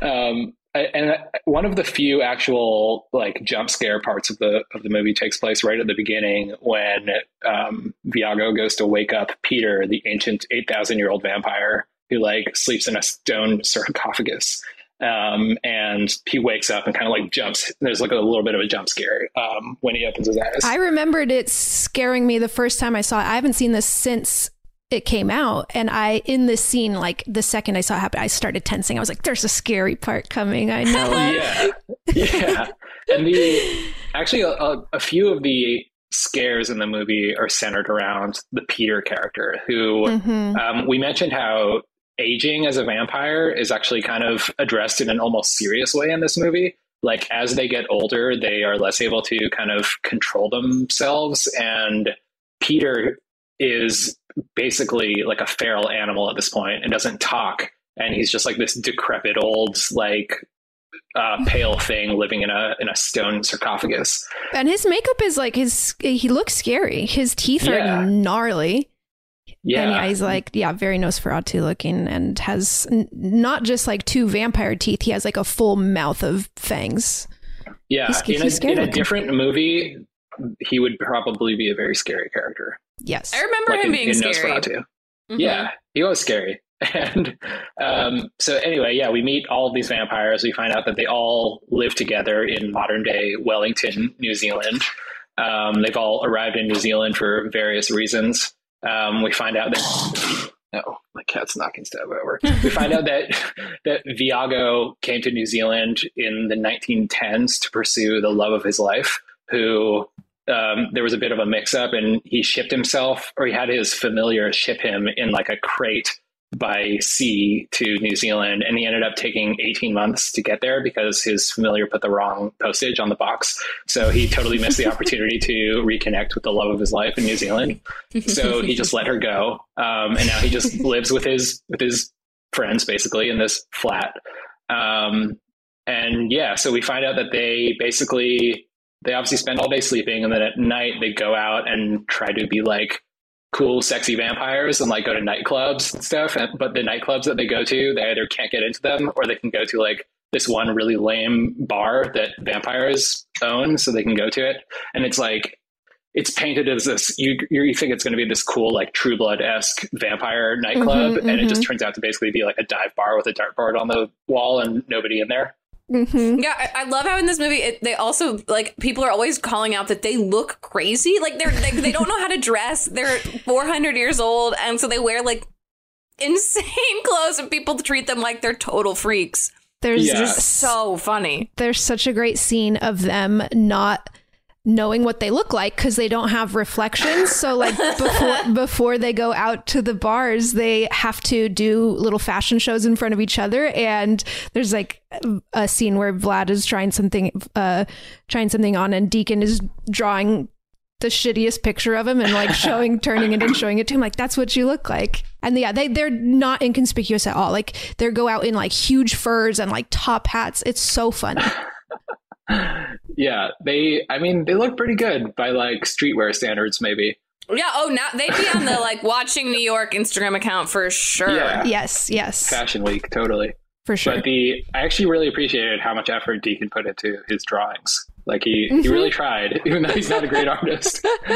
Um, and one of the few actual like jump scare parts of the of the movie takes place right at the beginning when um, Viago goes to wake up Peter, the ancient eight thousand year old vampire who like sleeps in a stone sarcophagus. Um, and he wakes up and kind of like jumps. There's like a little bit of a jump scare um, when he opens his eyes. I remembered it scaring me the first time I saw it. I haven't seen this since it came out. And I, in this scene, like the second I saw it happen, I started tensing. I was like, there's a scary part coming. I know it. yeah, yeah. And the actually a, a, a few of the scares in the movie are centered around the Peter character, who Mhm. um, we mentioned how aging as a vampire is actually kind of addressed in an almost serious way in this movie. Like as they get older, they are less able to kind of control themselves, and Peter is basically like a feral animal at this point and doesn't talk and he's just like this decrepit old like uh, pale thing living in a in a stone sarcophagus. And his makeup is like his, he looks scary. His teeth Yeah. are gnarly. Yeah. And yeah, he's like, yeah, very Nosferatu looking and has n- not just like two vampire teeth, he has like a full mouth of fangs. Yeah, He's- in, he's a, in a different movie, he would probably be a very scary character. Yes. I remember Like him in- being in scary. Nosferatu. Mhm. Yeah, he was scary. (laughs) And um, so, anyway, yeah, we meet all of these vampires. We find out that they all live together in modern day Wellington, New Zealand. Um, they've all arrived in New Zealand for various reasons. Um, we find out that. (sighs) No, my cat's knocking stuff over. (laughs) We find out that that Viago came to New Zealand in the 1910s to pursue the love of his life. Who um, there was a bit of a mix-up, and he shipped himself, or he had his familiar ship him in like a crate by sea to New Zealand, and he ended up taking 18 months to get there because his familiar put the wrong postage on the box. So he totally missed the (laughs) opportunity to reconnect with the love of his life in New Zealand. So he just let her go, um, and now he just (laughs) lives with his with his friends basically in this flat. Um, and yeah, so we find out that they basically they obviously spend all day sleeping, and then at night they go out and try to be like cool, sexy vampires and like go to nightclubs and stuff. And, but the nightclubs that they go to, they either can't get into them or they can go to like this one really lame bar that vampires own, so they can go to it. And it's like it's painted as this you you think it's going to be this cool like True Blood esque vampire nightclub, Mhm, and it just mhm. turns out to basically be like a dive bar with a dartboard on the wall and nobody in there. Mm-hmm. Yeah, I, I love how in this movie it, they also like people are always calling out that they look crazy. Like they're they, they don't know how to dress. They're 400 years old, and so they wear like insane (laughs) clothes, and people treat them like they're total freaks. There's It's just so funny. there's such a great scene of them not knowing what they look like because they don't have reflections. So like (laughs) before before they go out to the bars they have to do little fashion shows in front of each other. And there's like a scene where Vlad is trying something uh trying something on and Deacon is drawing the shittiest picture of him and like showing (laughs) turning it and showing it to him. Like that's what you look like. And yeah they they're not inconspicuous at all. Like they go out in like huge furs and like top hats. It's so funny (laughs) Yeah, they. I mean, they look pretty good by like streetwear standards, maybe. Yeah. Oh, now they'd be on the (laughs) like watching New York Instagram account for sure. Yeah. yes yes Fashion Week, totally. for sure But the I actually really appreciated how much effort Deacon put into his drawings. Like he he Mhm. really tried, (laughs) even though he's not a great artist. (laughs)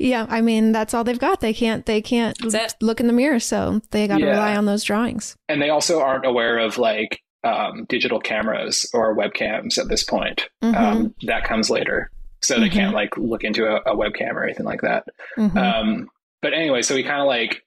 yeah i mean that's all they've got they can't they can't look in the mirror so they got to Yeah. rely on those drawings and they also aren't aware of like um, digital cameras or webcams at this point. Mhm. Um, that comes later, so they Mhm. can't like look into a, a webcam or anything like that. Mhm. Um, but anyway, so we kind of like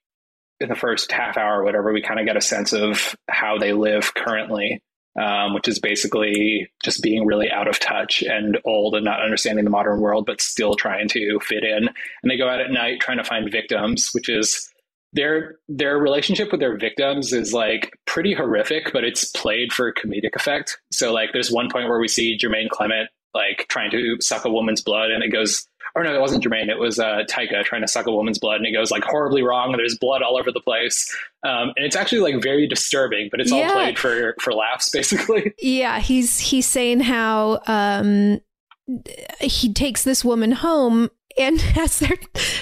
in the first half hour or whatever, we kind of get a sense of how they live currently, um, which is basically just being really out of touch and old and not understanding the modern world, but still trying to fit in. And they go out at night trying to find victims, which is their their relationship with their victims is like pretty horrific, but it's played for comedic effect. So like there's one point where we see Jemaine Clement like trying to suck a woman's blood and it goes or no, it wasn't Jemaine, it was uh Taika trying to suck a woman's blood and it goes like horribly wrong and there's blood all over the place. Um, and it's actually like very disturbing, but it's all played for for laughs basically. Yeah, he's he's saying how um he takes this woman home and (laughs) as they're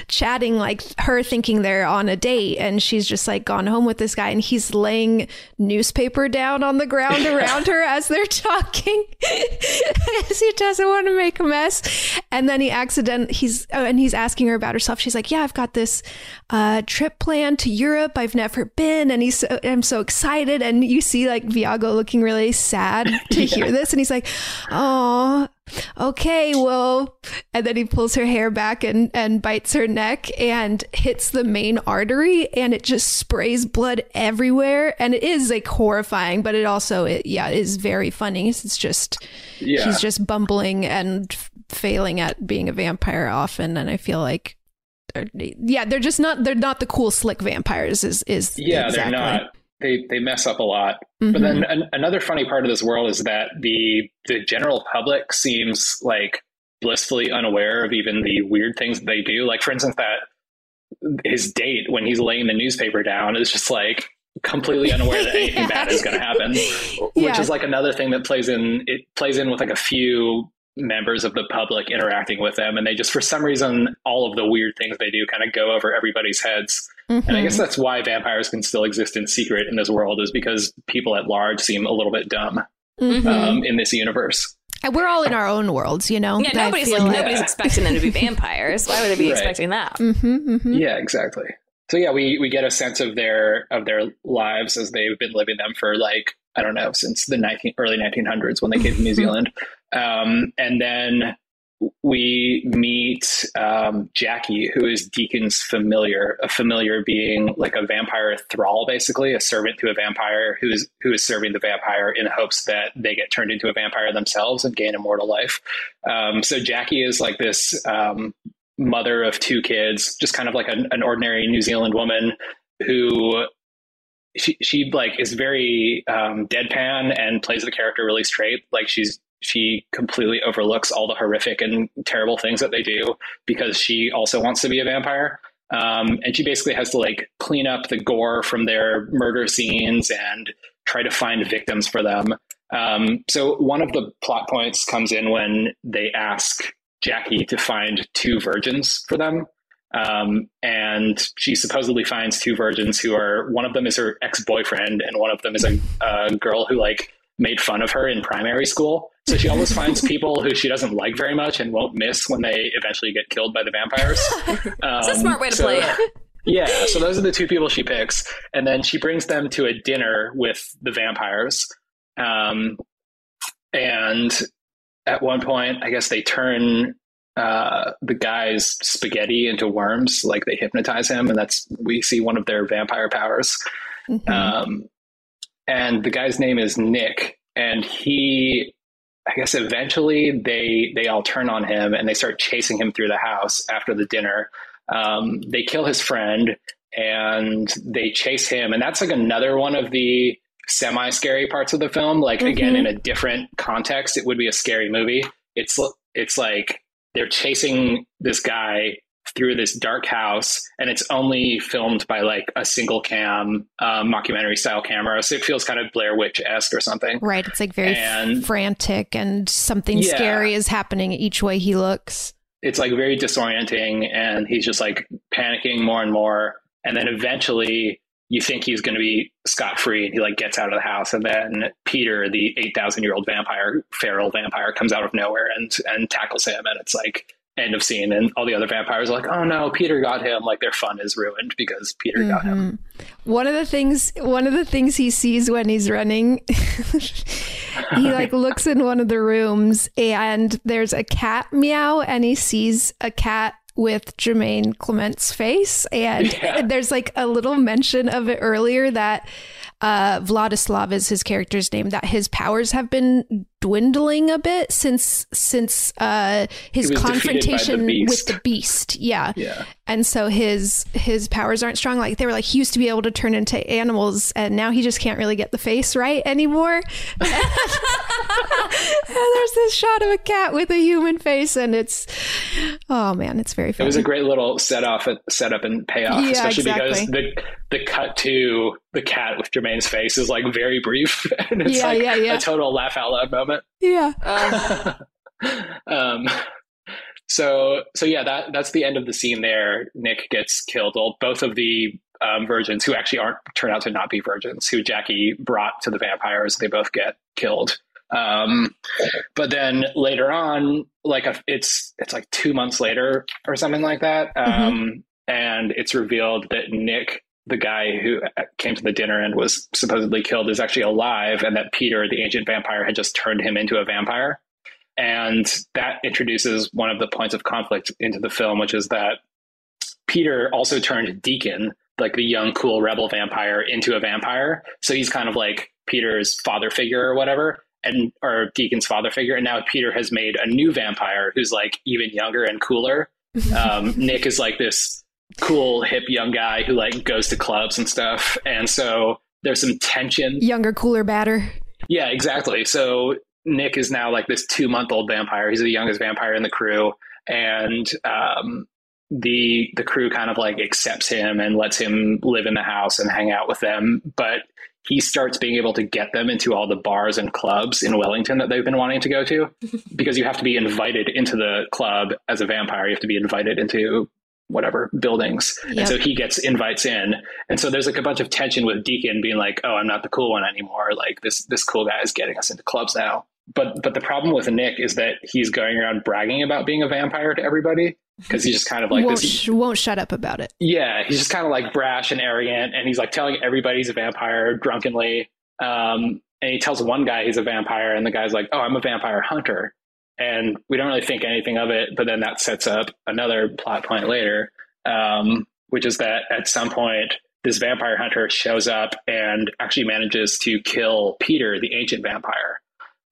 chatting like her thinking they're on a date and she's just like gone home with this guy and he's laying newspaper down on the ground around her as they're (laughs) talking (laughs) because he doesn't want to make a mess. And then he accident he's oh, and he's asking her about herself. She's like yeah i've got this uh trip planned to europe. I've never been. And he's so, i'm so excited. And you see like viago looking really sad to hear this and he's like oh okay well and then he pulls her hair back and and bites her neck and hits the main artery and it just sprays blood everywhere and it is like horrifying but it also it, yeah is very funny it's just Yeah. he's just bumbling and f- failing at being a vampire often and i feel like they're- yeah they're just not they're not the cool slick vampires is is Yeah, exactly. they're not. They they mess up a lot. Mhm. But then an, another funny part of this world is that the the general public seems like blissfully unaware of even the weird things that they do. Like for instance, that his date when he's laying the newspaper down is just like completely unaware that anything bad is going to happen, (laughs) which Yeah. is like another thing that plays in. It plays in with like a few members of the public interacting with them and they just for some reason all of the weird things they do kind of go over everybody's heads And I guess that's why vampires can still exist in secret in this world, is because people at large seem a little bit dumb Mhm. um, in this universe. And we're all in our own worlds, you know. Yeah, nobody's feel like, nobody's expecting them to be (laughs) vampires. Why would they be Right. expecting that? Mm-hmm, mm-hmm. Yeah, exactly. So yeah, we we get a sense of their of their lives as they've been living them for like I don't know since the 19, early 1900s when they came to New Zealand, um, and then we meet um, Jackie, who is Deacon's familiar, a familiar being like a vampire thrall, basically a servant to a vampire who is who is serving the vampire in hopes that they get turned into a vampire themselves and gain immortal life. Um, so Jackie is like this um, mother of two kids, just kind of like an, an ordinary New Zealand woman who she she like is very um, deadpan and plays the character really straight. Like she's she completely overlooks all the horrific and terrible things that they do because she also wants to be a vampire. Um, and she basically has to like clean up the gore from their murder scenes and try to find victims for them. Um, so one of the plot points comes in when they ask Jackie to find two virgins for them. Um, and she supposedly finds two virgins who are one of them is her ex boyfriend, and one of them is a, a girl who like made fun of her in primary school. So she always finds people who she doesn't like very much and won't miss when they eventually get killed by the vampires. (laughs) It's a Um, smart way to so- play it. yeah, so those are the two people she picks, and then she brings them to a dinner with the vampires. Um, and at one point, I guess they turn uh, the guy's spaghetti into worms, like they hypnotize him, and that's we see one of their vampire powers. Um, and the guy's name is Nick, and he, I guess, eventually they they all turn on him and they start chasing him through the house after the dinner. Um, they kill his friend and they chase him, and that's like another one of the semi scary parts of the film. Like again, Mhm. in a different context, it would be a scary movie. It's it's like they're chasing this guy through this dark house and it's only filmed by like a single cam um, mockumentary style camera so it feels kind of blair witch-esque or something Right. It's like very And- frantic and something Yeah. scary is happening each way he looks. it's like very disorienting and he's just like panicking more and more and then eventually you think he's going to be scot-free and he like gets out of the house and then peter the 8000 year old vampire feral vampire comes out of nowhere and and tackles him and it's like end of scene and all the other vampires are like oh no peter got him like their fun is ruined because peter got him Mhm. One of the things one of the things he sees when he's running (laughs) he like (laughs) looks in one of the rooms and there's a cat meow and he sees a cat with Jemaine Clement's face and (laughs) Yeah. there's like a little mention of it earlier that uh Vladislav is his character's name that his powers have been dwindling a bit since since uh his He was defeated by the confrontation with the beast yeah yeah and so his his powers aren't strong like they were like he used to be able to turn into animals and now he just can't really get the face right anymore (laughs) and there's this shot of a cat with a human face and it's oh man it's very funny. It was a great little set off, set up and payoff, Yeah, especially exactly. because the the cut to the cat with Jemaine's face is like very brief, (laughs) and it's Yeah, like yeah, yeah. a total laugh out loud moment. Yeah (laughs) Um, so so yeah, that that's the end of the scene. There, Nick gets killed. Well, both of the um, virgins who actually aren't turn out to not be virgins, who Jackie brought to the vampires, they both get killed. Um, but then later on, like a, it's it's like two months later or something like that, um, and it's revealed that Nick, the guy who came to the dinner and was supposedly killed, is actually alive, and that Peter, the ancient vampire, had just turned him into a vampire. And that introduces one of the points of conflict into the film, which is that Peter also turned Deacon, like the young, cool rebel vampire, into a vampire. So he's kind of like Peter's father figure or whatever, and or Deacon's father figure. And now Peter has made a new vampire who's like even younger and cooler. (laughs) Um, Nick is like this cool, hip young guy who like goes to clubs and stuff. And so there's some tension younger cooler badder yeah, exactly. So Nick is now like this two month old vampire. He's the youngest vampire in the crew, and um, the the crew kind of like accepts him and lets him live in the house and hang out with them. But he starts being able to get them into all the bars and clubs in Wellington that they've been wanting to go to, (laughs) because you have to be invited into the club as a vampire. You have to be invited into whatever buildings. Yep. And so he gets invites in. And so there's like a bunch of tension with Deacon being like, "Oh, I'm not the cool one anymore. Like this this cool guy is getting us into clubs now." But but the problem with Nick is that he's going around bragging about being a vampire to everybody because he's just kind of like won't, this sh- won't shut up about it. yeah, he's just kind of like brash and arrogant, and he's like telling everybody he's a vampire drunkenly. Um, and he tells one guy he's a vampire, and the guy's like, "Oh, I'm a vampire hunter," and we don't really think anything of it. But then that sets up another plot point later, um, which is that at some point this vampire hunter shows up and actually manages to kill Peter, the ancient vampire,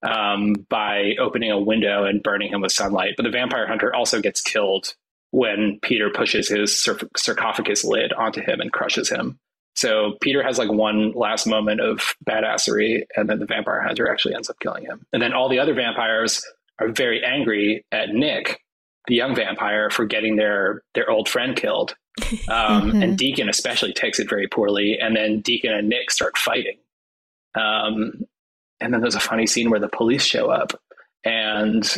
um, by opening a window and burning him with sunlight. But the vampire hunter also gets killed when Peter pushes his sarcophagus lid onto him and crushes him. So Peter has like one last moment of badassery, and then the vampire hunter actually ends up killing him. And then all the other vampires are very angry at Nick, the young vampire, for getting their their old friend killed. (laughs) Um, Mhm. And Deacon especially takes it very poorly. And then Deacon and Nick start fighting. Um, and then there's a funny scene where the police show up and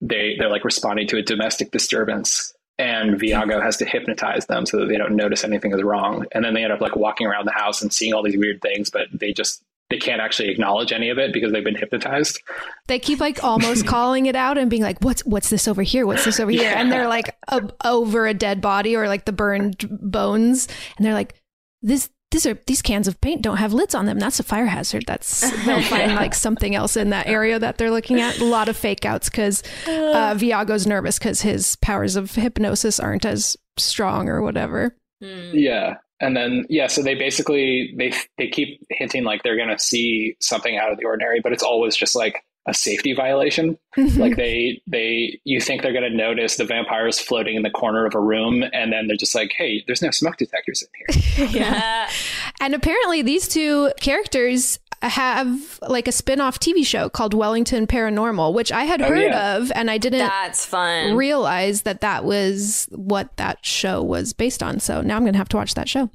they they're like responding to a domestic disturbance and Viago has to hypnotize them so that they don't notice anything is wrong and then they end up like walking around the house and seeing all these weird things but they just they can't actually acknowledge any of it because they've been hypnotized They keep like almost (laughs) calling it out and being like, "What's what's this over here? What's this over here?" Yeah. And they're like a, over a dead body or like the burned bones, and they're like, "This." These are these cans of paint don't have lids on them. That's a fire hazard. That's they'll (laughs) find like something else in that area that they're looking at. A lot of fake outs because uh, Viago's nervous because his powers of hypnosis aren't as strong or whatever. Yeah. And then yeah, so they basically they they keep hinting like they're gonna see something out of the ordinary, but it's always just like a safety violation. Mm-hmm. like they they you think they're gonna notice the vampires floating in the corner of a room, and then they're just like, hey, there's no smoke detectors in here. (laughs) yeah. (laughs) And apparently these two characters have like a spin-off TV show called Wellington Paranormal, which I had Oh, heard yeah. of and I didn't That's fun. realize that that was what that show was based on. So now I'm going to have to watch that show.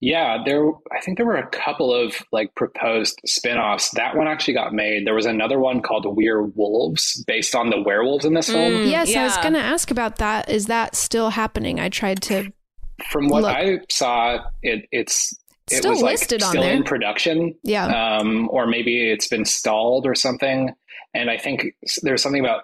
Yeah, there. I think there were a couple of like proposed spin-offs. That one actually got made. There was another one called We're Wolves, based on the werewolves in this film. Mm, yes, I was going to ask about that. Is that still happening? I tried to From what Look. I saw, it it's it Still was like listed on still there. in production. Yeah. um, or maybe it's been stalled or something. And I think there's something about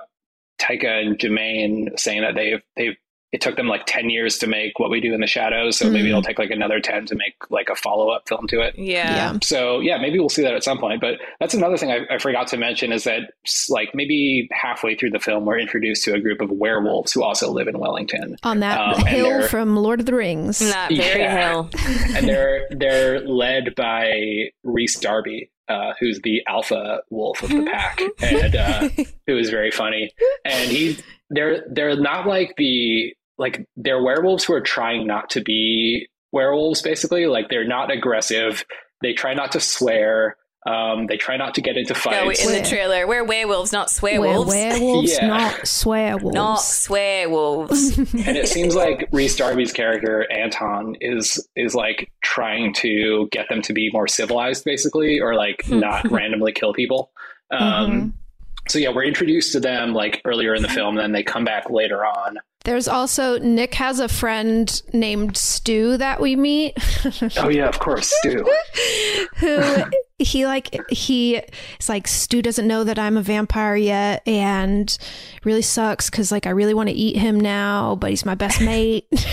Taika and Jemaine saying that they've they've it took them like ten years to make what we do in the shadows, so maybe Mm. it'll take like another ten to make like a follow up film to it. Yeah. Yeah. So yeah, maybe we'll see that at some point. But that's another thing I, I forgot to mention is that like maybe halfway through the film, we're introduced to a group of werewolves who also live in Wellington on that Um, hill from Lord of the Rings. Yeah. (laughs) and they're they're led by Rhys Darby, uh, who's the alpha wolf of the (laughs) pack, and uh, who is very funny. And he they're they're not like the like they're werewolves who are trying not to be werewolves. Basically, like they're not aggressive. They try not to swear. Um, they try not to get into No, fights. in the trailer, we're werewolves, not We're werewolves, Yeah. not swearwolves. Not swearwolves. (laughs) and it seems like Rhys Darby's character Anton is is like trying to get them to be more civilized, basically, or like not (laughs) randomly kill people. Um, So yeah, we're introduced to them like earlier in the film, and then they come back later on. There's also Nick has a friend named Stu that we meet. Oh yeah, of course, Stu. (laughs) who he like he it's like Stu doesn't know that I'm a vampire yet and really sucks cuz like I really want to eat him now but he's my best mate. (laughs) There's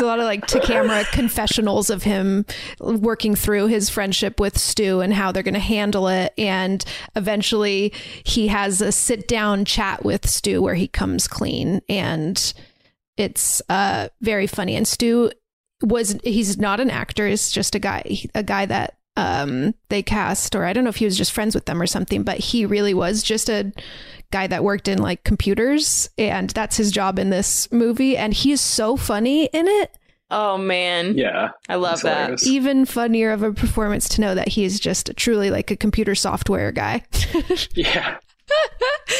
a lot of like to camera confessionals of him working through his friendship with Stu and how they're going to handle it and eventually he has a sit down chat with Stu where he comes clean and it's uh very funny and Stu was he's not an actor he's just a guy a guy that um they cast or i don't know if he was just friends with them or something but he really was just a guy that worked in like computers and that's his job in this movie and he's so funny in it. Oh man. Yeah. I love that. Even funnier of a performance to know that he's just truly like a computer software guy. (laughs) Yeah,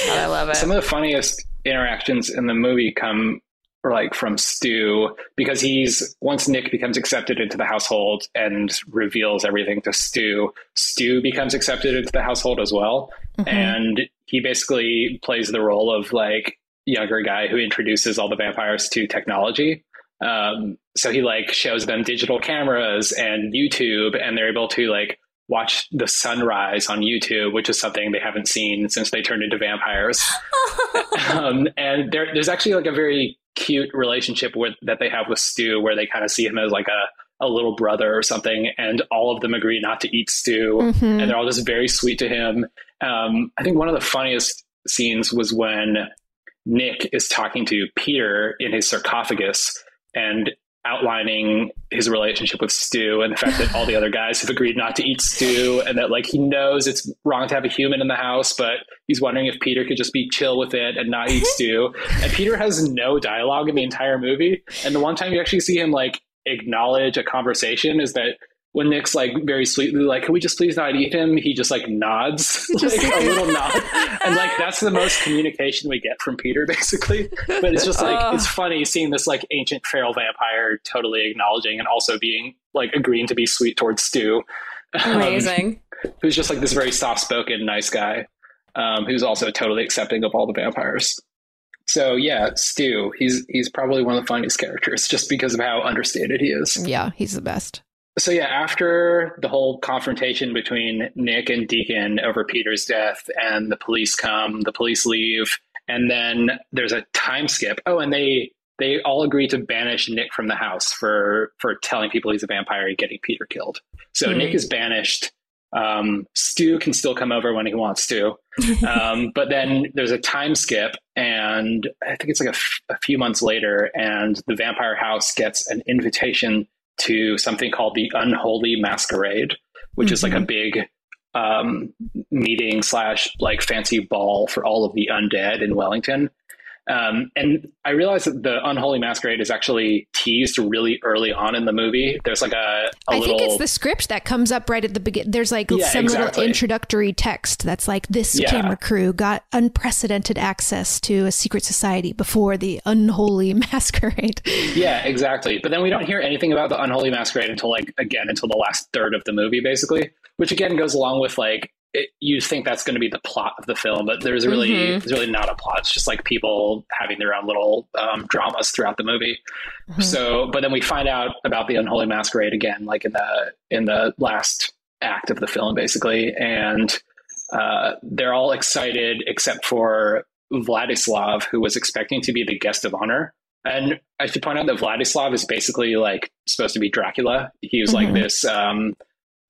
I love it. Some of the funniest interactions in the movie come like from Stu because he's once Nick becomes accepted into the household and reveals everything to Stu, Stu becomes accepted into the household as well. Mm-hmm. And he basically plays the role of like younger guy who introduces all the vampires to technology. Um, so he like shows them digital cameras and YouTube, and they're able to like watch the sunrise on YouTube, which is something they haven't seen since they turned into vampires. (laughs) um, and there, there's actually like a very cute relationship with that they have with Stu, where they kind of see him as like a, a little brother or something, and all of them agree not to eat Stu, Mhm. and they're all just very sweet to him. Um, I think one of the funniest scenes was when Nick is talking to Peter in his sarcophagus and outlining his relationship with Stu and the fact that all the other guys have agreed not to eat Stu and that like he knows it's wrong to have a human in the house, but he's wondering if Peter could just be chill with it and not eat Stu. (laughs) And Peter has no dialogue in the entire movie. And the one time you actually see him like acknowledge a conversation is that when Nick's like very sweetly like, "Can we just please not eat him?" He just like nods, (laughs) like a little nod, and like that's the most communication we get from Peter, (laughs) basically. But it's just like Oh. it's funny seeing this like ancient feral vampire totally acknowledging and also being like agreeing to be sweet towards Stu. (laughs) Um, Amazing. who's just like this very soft-spoken, nice guy, um, who's also totally accepting of all the vampires. So yeah, Stu, he's he's probably one of the funniest characters just because of how understated he is. Yeah, he's the best. So yeah, after the whole confrontation between Nick and Deacon over Peter's death, and the police come, the police leave, and then there's a time skip. Oh, and they they all agree to banish Nick from the house for for telling people he's a vampire and getting Peter killed. So Hmm. Nick is banished. Um, Stu can still come over when he wants to, (laughs) um, but then there's a time skip, and I think it's like a, f- a few months later, and the vampire house gets an invitation to something called the Unholy Masquerade, which is like a big um, meeting slash like fancy ball for all of the undead in Wellington. Um, and I realized that the Unholy Masquerade is actually teased really early on in the movie. There's like a, a I little. I think it's the script that comes up right at the beginning. There's like Yeah, some little introductory text that's like this Yeah. camera crew got unprecedented access to a secret society before the unholy (laughs) masquerade. Yeah, exactly. But then we don't hear anything about the Unholy Masquerade until like again until the last third of the movie, basically. Which again goes along with like it, you think that's going to be the plot of the film, but there's really Mhm. there's really not a plot. It's just like people having their own little um, dramas throughout the movie. So, but then we find out about the Unholy Masquerade again, like in the in the last act of the film, basically, and uh, they're all excited except for Vladislav, who was expecting to be the guest of honor. And I should point out that Vladislav is basically like supposed to be Dracula. He was like Mhm. this um,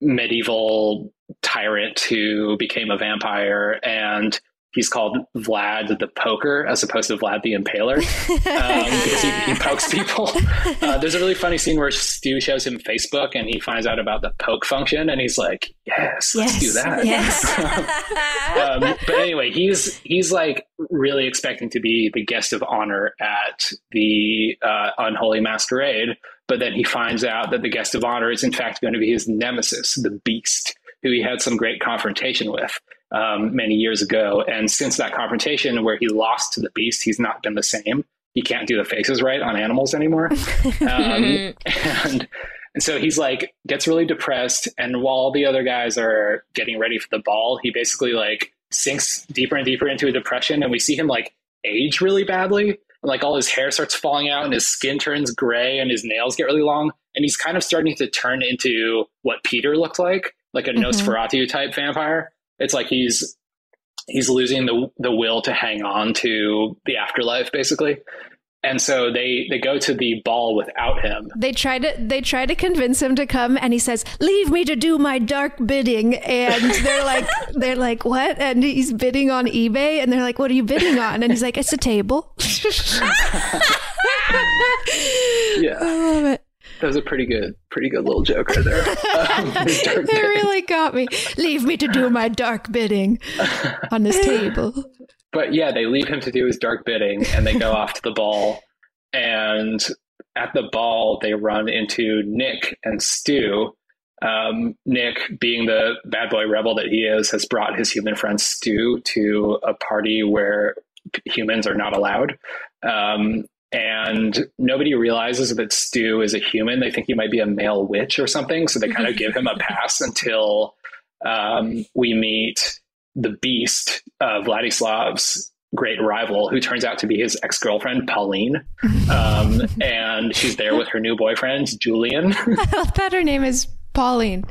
medieval tyrant who became a vampire, and he's called Vlad the Poker as opposed to Vlad the Impaler (laughs) um, because he, he pokes people. (laughs) Uh, there's a really funny scene where Stu shows him Facebook, and he finds out about the poke function, and he's like, "Yes, let's do that." (laughs) um, but anyway, he's he's like really expecting to be the guest of honor at the uh, unholy masquerade, but then he finds out that the guest of honor is in fact going to be his nemesis, the Beast, who he had some great confrontation with um, many years ago. And since that confrontation, where he lost to the Beast, he's not been the same. He can't do the faces right on animals anymore, (laughs) um, (laughs) and and so he's like gets really depressed. And while the other guys are getting ready for the ball, he basically like sinks deeper and deeper into a depression. And we see him like age really badly. And, like all his hair starts falling out and his skin turns gray and his nails get really long. And he's kind of starting to turn into what Peter looked like, like a Mhm. Nosferatu type vampire. It's like he's he's losing the the will to hang on to the afterlife, basically. And so they they go to the ball without him. They try to they try to convince him to come and he says, "Leave me to do my dark bidding." And (laughs) they're like they're like, "What?" And he's bidding on eBay and they're like, "What are you bidding on?" And he's like, "It's a table." (laughs) (laughs) Yeah, I love it. That was a pretty good pretty good little joke right there. Um, (laughs) It really got me. Leave me to do my dark bidding on this table. but yeah, they leave him to do his dark bidding and they go (laughs) off to the ball. And at the ball, they run into Nick and Stu. Um, Nick, being the bad boy rebel that he is, has brought his human friend Stu to a party where humans are not allowed. Um, and nobody realizes that Stu is a human. They think he might be a male witch or something. So they kind of (laughs) give him a pass until um, we meet the beast, uh, Vladislav's great rival, who turns out to be his ex girlfriend Pauline, um, (laughs) and she's there with her new boyfriend Julian. (laughs) I that her name is Pauline.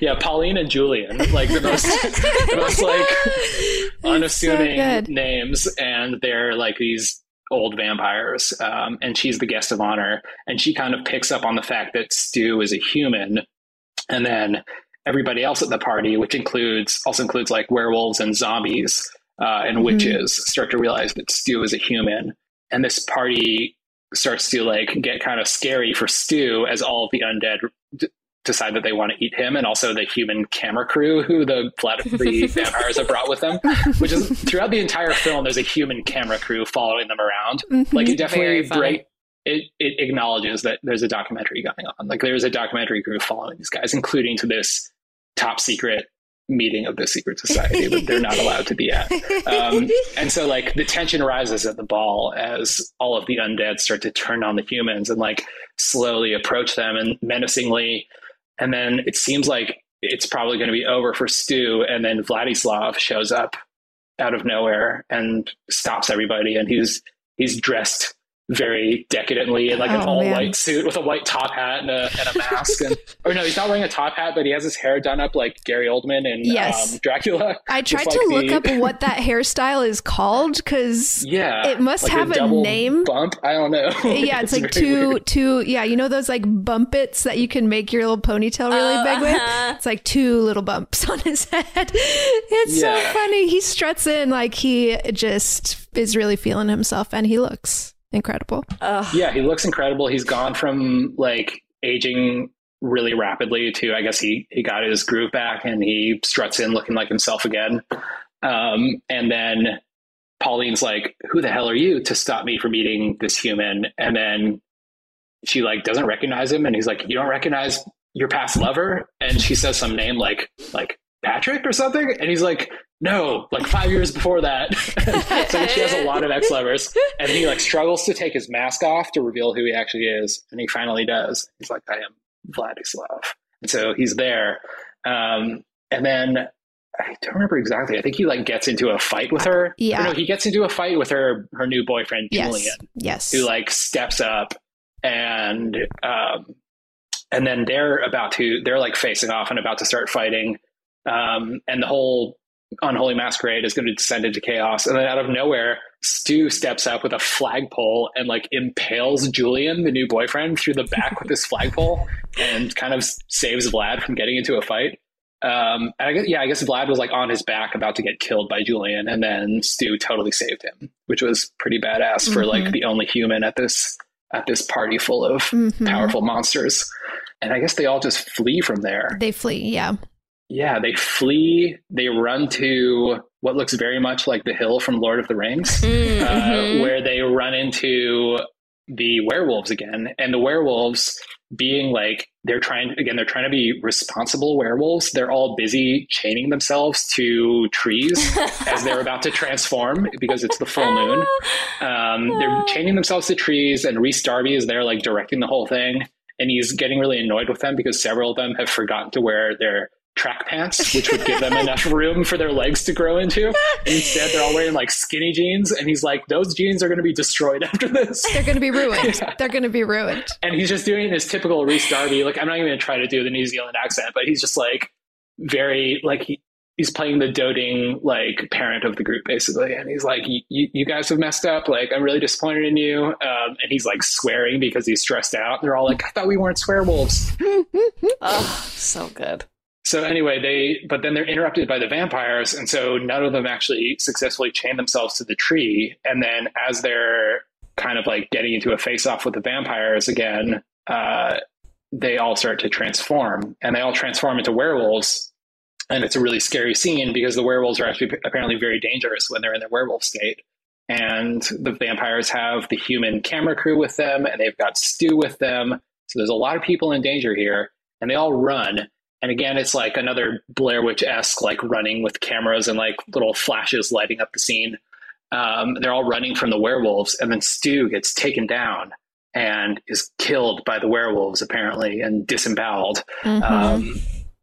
yeah, Pauline and Julian, like the most, the most like unassuming good. names, and they're like these old vampires. Um, and she's the guest of honor, and she kind of picks up on the fact that Stu is a human, and then everybody else at the party, which includes also includes like werewolves and zombies uh, and Mhm. witches, start to realize that Stu is a human, and this party starts to like get kind of scary for Stu as all of the undead decide that they want to eat him, and also the human camera crew who the (laughs) the vampires have brought with them. Which is throughout the entire film, there's a human camera crew following them around. Mhm. Like it definitely break. It, it acknowledges that there's a documentary going on. Like there's a documentary crew following these guys, including to this top secret meeting of the secret society that they're not allowed to be at. Um, (laughs) and so like the tension rises at the ball as all of the undead start to turn on the humans and like slowly approach them and menacingly. And then it seems like it's probably going to be over for Stu. And then Vladislav shows up out of nowhere and stops everybody. And he's he's dressed very decadently in like an Oh, all man. white suit with a white top hat and a, and a mask. And or no, he's not wearing a top hat, but he has his hair done up like Gary Oldman in Yes. um, Dracula. I Just tried like to look the- up what that hairstyle is called because Yeah, it must like have the a name. Bump. I don't know. (laughs) yeah, it's, like two weird. two yeah, you know those like Bumpits that you can make your little ponytail really Oh, big with? uh-huh. It's like two little bumps (laughs) on his head. It's so funny. He struts in like he just is really feeling himself and he looks incredible. Yeah, he looks incredible. He's gone from like aging really rapidly to I guess he he got his groove back and he struts in looking like himself again. Um, and then Pauline's like, "Who the hell are you to stop me from eating this human?" And then she like doesn't recognize him, and he's like, "You don't recognize your past lover?" And she says some name like like Patrick or something, and he's like, "No, like five years before that." (laughs) so she has a lot of ex lovers, and he like struggles to take his mask off to reveal who he actually is, and he finally does. He's like, "I am Vladislav," and so he's there. Um, and then I don't remember exactly. I think he like gets into a fight with her. Or Yeah. no, he gets into a fight with her her new boyfriend Yes. Julian Yes. who like steps up and um and then they're about to they're like facing off and about to start fighting um and the whole unholy masquerade is going to descend into chaos and then out of nowhere stu steps up with a flagpole and like impales julian the new boyfriend through the back with this (laughs) flagpole and kind of saves vlad from getting into a fight um, and I guess, yeah, I guess Vlad was like on his back about to get killed by Julian, and then Stu totally saved him, which was pretty badass for like Mhm. the only human at this at this party full of Mhm. powerful monsters. And I guess they all just flee from there. They flee, yeah. Yeah, they flee. They run to what looks very much like the hill from Lord of the Rings, Mhm. uh, where they run into the werewolves again. And the werewolves, being like they're trying again, they're trying to be responsible werewolves. They're all busy chaining themselves to trees (laughs) as they're about to transform because it's the full moon. Um, they're (laughs) chaining themselves to trees, and Rhys Darby is there, like directing the whole thing. And he's getting really annoyed with them because several of them have forgotten to wear their track pants, which would give them enough room for their legs to grow into. And instead, they're all wearing like skinny jeans. And he's like, those jeans are going to be destroyed (laughs) after this. They're going to be ruined. They're going to be ruined. And he's just doing his typical Rhys Darby. Like, I'm not even going to try to do the New Zealand accent, but he's just like very, like, he, he's playing the doting, like, parent of the group, basically. And he's like, "You- you, you guys have messed up. Like, I'm really disappointed in you. Um, and he's like swearing because he's stressed out. They're all like, I thought we weren't swearwolves. (laughs) oh, so good. So anyway, they but then they're interrupted by the vampires, and so none of them actually successfully chain themselves to the tree. And then as they're kind of like getting into a face off with the vampires again, uh, they all start to transform, and they all transform into werewolves. And it's a really scary scene because the werewolves are actually apparently very dangerous when they're in their werewolf state. And the vampires have the human camera crew with them, and they've got Stu with them. So there's a lot of people in danger here, and they all run. And again, it's like another Blair Witch esque, like running with cameras and like little flashes lighting up the scene. Um, they're all running from the werewolves, and then Stu gets taken down and is killed by the werewolves, apparently, and disemboweled. Mhm. Um,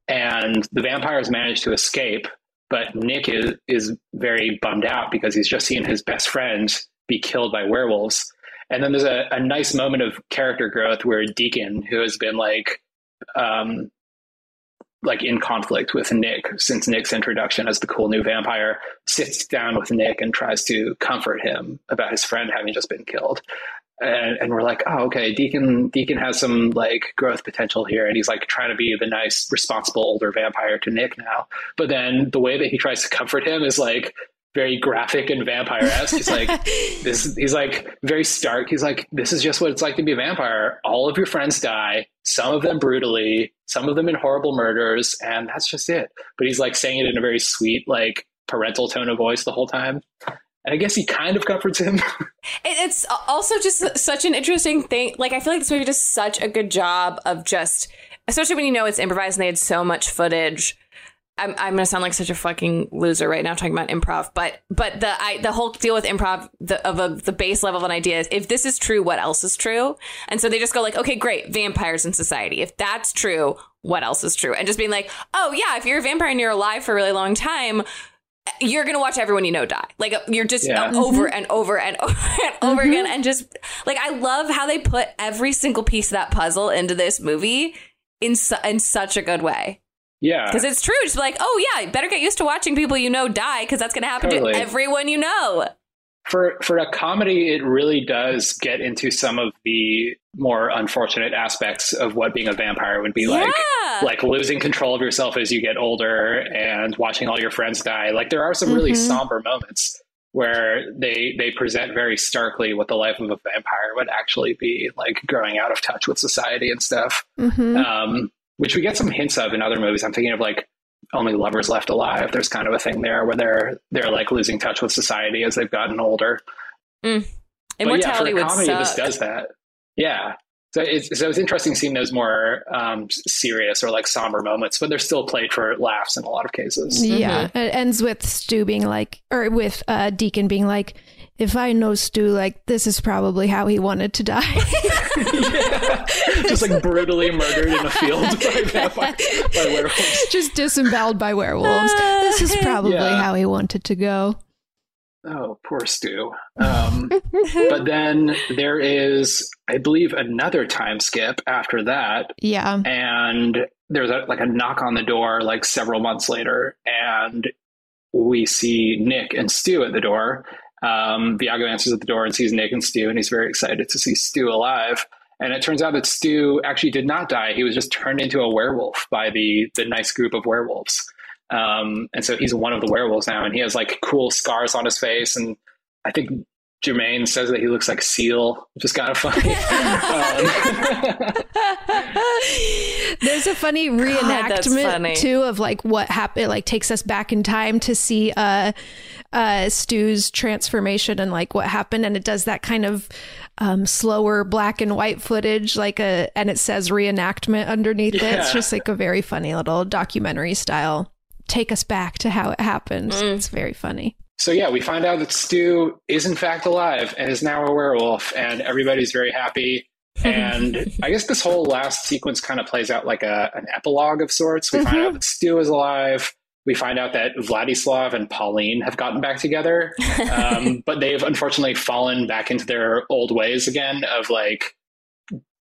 and the vampires manage to escape, but Nick is is very bummed out because he's just seen his best friend be killed by werewolves. And then there's a, a nice moment of character growth where Deacon, who has been like um, like in conflict with Nick since Nick's introduction as the cool new vampire, sits down with Nick and tries to comfort him about his friend having just been killed. And, and we're like, oh, okay, Deacon Deacon has some like growth potential here, and he's like trying to be the nice, responsible older vampire to Nick now. But then the way that he tries to comfort him is like very graphic and vampire esque. He's like (laughs) this. He's like very stark. He's like, this is just what it's like to be a vampire. All of your friends die. Some of them brutally. Some of them in horrible murders, and that's just it. But he's like saying it in a very sweet, like parental tone of voice the whole time. And I guess he kind of comforts him. (laughs) it's also just such an interesting thing. Like I feel like this movie does such a good job of just, especially when you know it's improvised and they had so much footage I'm, I'm gonna sound like such a fucking loser right now talking about improv, but but the I, the whole deal with improv the, of a, the base level of an idea is if this is true, what else is true? And so they just go like, okay, great, vampires in society. If that's true, what else is true? And just being like, oh yeah, if you're a vampire and you're alive for a really long time, you're gonna watch everyone you know die. Like you're just Yeah. over Mhm. and over and (laughs) over and over again, and just like I love how they put every single piece of that puzzle into this movie in su- in such a good way. Yeah. Because it's true. Just like, oh yeah, better get used to watching people you know die because that's going to happen Totally. to everyone you know. for for a comedy, it really does get into some of the more unfortunate aspects of what being a vampire would be like. Yeah. Like losing control of yourself as you get older and watching all your friends die. Like there are some really Mhm. somber moments where they they present very starkly what the life of a vampire would actually be like growing out of touch with society and stuff. Mhm. Um, which we get some hints of in other movies. I'm thinking of like only lovers left alive. There's kind of a thing there where they're they're like losing touch with society as they've gotten older. Mm. But Immortality yeah, for a would comedy, suck. this does that. Yeah. So it's so it's interesting seeing those more um, serious or like somber moments, but they're still played for laughs in a lot of cases. Yeah, it ends with Stu being like, or with uh, Deacon being like, if I know Stu, like this is probably how he wanted to die. (laughs) just like brutally murdered in a field by, vampire, by werewolves. Just disemboweled by werewolves. This is (laughs) probably Yeah. how he wanted to go. Oh, poor Stu. Um, (laughs) but then there is, I believe, another time skip after that. Yeah. And there's a, like a knock on the door like several months later, and we see Nick and Stu at the door. Um, Viago answers at the door and sees Nick and Stu, and he's very excited to see Stu alive. And it turns out that Stu actually did not die. He was just turned into a werewolf by the the nice group of werewolves. Um, and so he's one of the werewolves now, and he has like cool scars on his face. And I think Jemaine says that he looks like Seal, which is kind of funny. (laughs) (laughs) There's a funny that's reenactment funny. too of like what happened. It like takes us back in time to see uh, uh, Stu's transformation and like what happened, and it does that kind of um, slower black and white footage, like a, and it says reenactment underneath it. It's just like a very funny little documentary style. Take us back to how it happened. Mm. It's very funny. So yeah, we find out that Stu is in fact alive and is now a werewolf, and everybody's very happy. (laughs) And I guess this whole last sequence kind of plays out like a an epilogue of sorts. We find out that Stu is alive. We find out that Vladislav and Pauline have gotten back together, um, (laughs) but they've unfortunately fallen back into their old ways again of like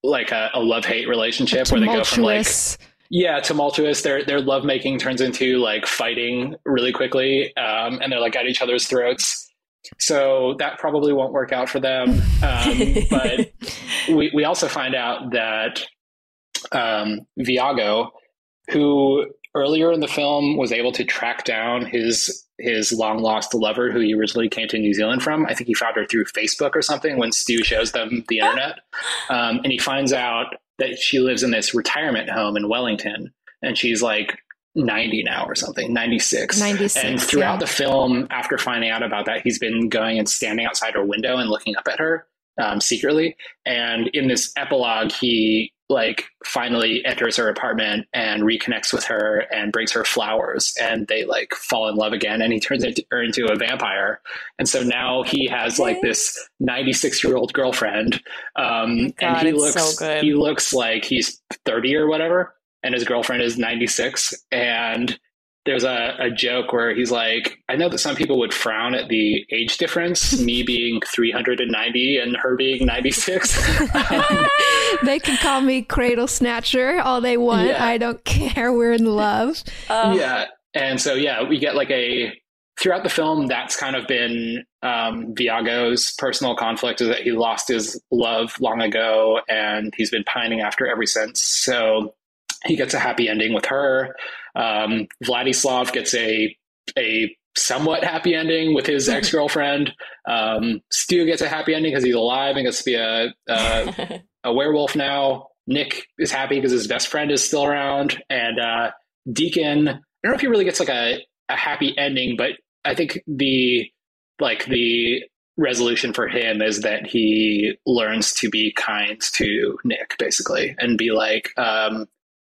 like a, a love hate relationship where they go from like. Yeah, tumultuous. Their their lovemaking turns into like fighting really quickly, um, and they're like at each other's throats. So that probably won't work out for them. Um, (laughs) but we we also find out that um, Viago, who earlier in the film was able to track down his his long lost lover, who he originally came to New Zealand from. I think he found her through Facebook or something when Stu shows them the internet, um, and he finds out that she lives in this retirement home in Wellington, and she's like 90 now or something 96 96, and throughout yeah. the film after finding out about that he's been going and standing outside her window and looking up at her um, secretly and in this epilogue he like finally enters her apartment and reconnects with her and brings her flowers and they like fall in love again and he turns into, her into a vampire. And so now he has like this 96 year old girlfriend um, and he looks so he looks like he's 30 or whatever and his girlfriend is 96 and there's a, a joke where he's like, I know that some people would frown at the age difference, me (laughs) being 390 and her being 96. (laughs) (laughs) they can call me Cradle Snatcher all they want. Yeah. I don't care. We're in love. yeah. And so, yeah, we get like a, throughout the film, that's kind of been um, Viago's personal conflict is that he lost his love long ago and he's been pining after ever since. So he gets a happy ending with her. Um, Vladislav gets a a somewhat happy ending with his (laughs) ex girlfriend. Um, Stu gets a happy ending because he's alive and gets to be a a, (laughs) a werewolf now. Nick is happy because his best friend is still around, and uh, Deacon. I don't know if he really gets like a, a happy ending, but I think the like the resolution for him is that he learns to be kind to Nick, basically, and be like um,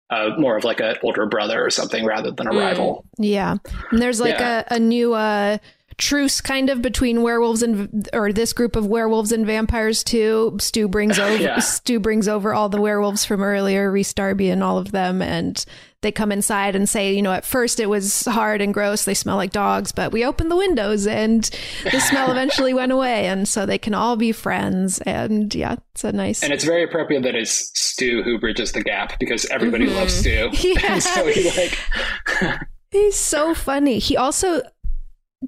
uh, more of like an older brother or something rather than a Mm. rival. Yeah. And there's like Yeah. a, a new uh truce kind of between werewolves and or this group of werewolves and vampires too. Stu brings (laughs) over Yeah. Stu brings over all the werewolves from earlier, Rhys Darby and all of them and they come inside and say, you know, at first it was hard and gross, they smell like dogs, but we opened the windows and the smell eventually went away and so they can all be friends and yeah, it's a nice And it's very appropriate that it's Stu who bridges the gap because everybody Mhm. loves Stu. Yeah. (laughs) And so he like (laughs) He's so funny. He also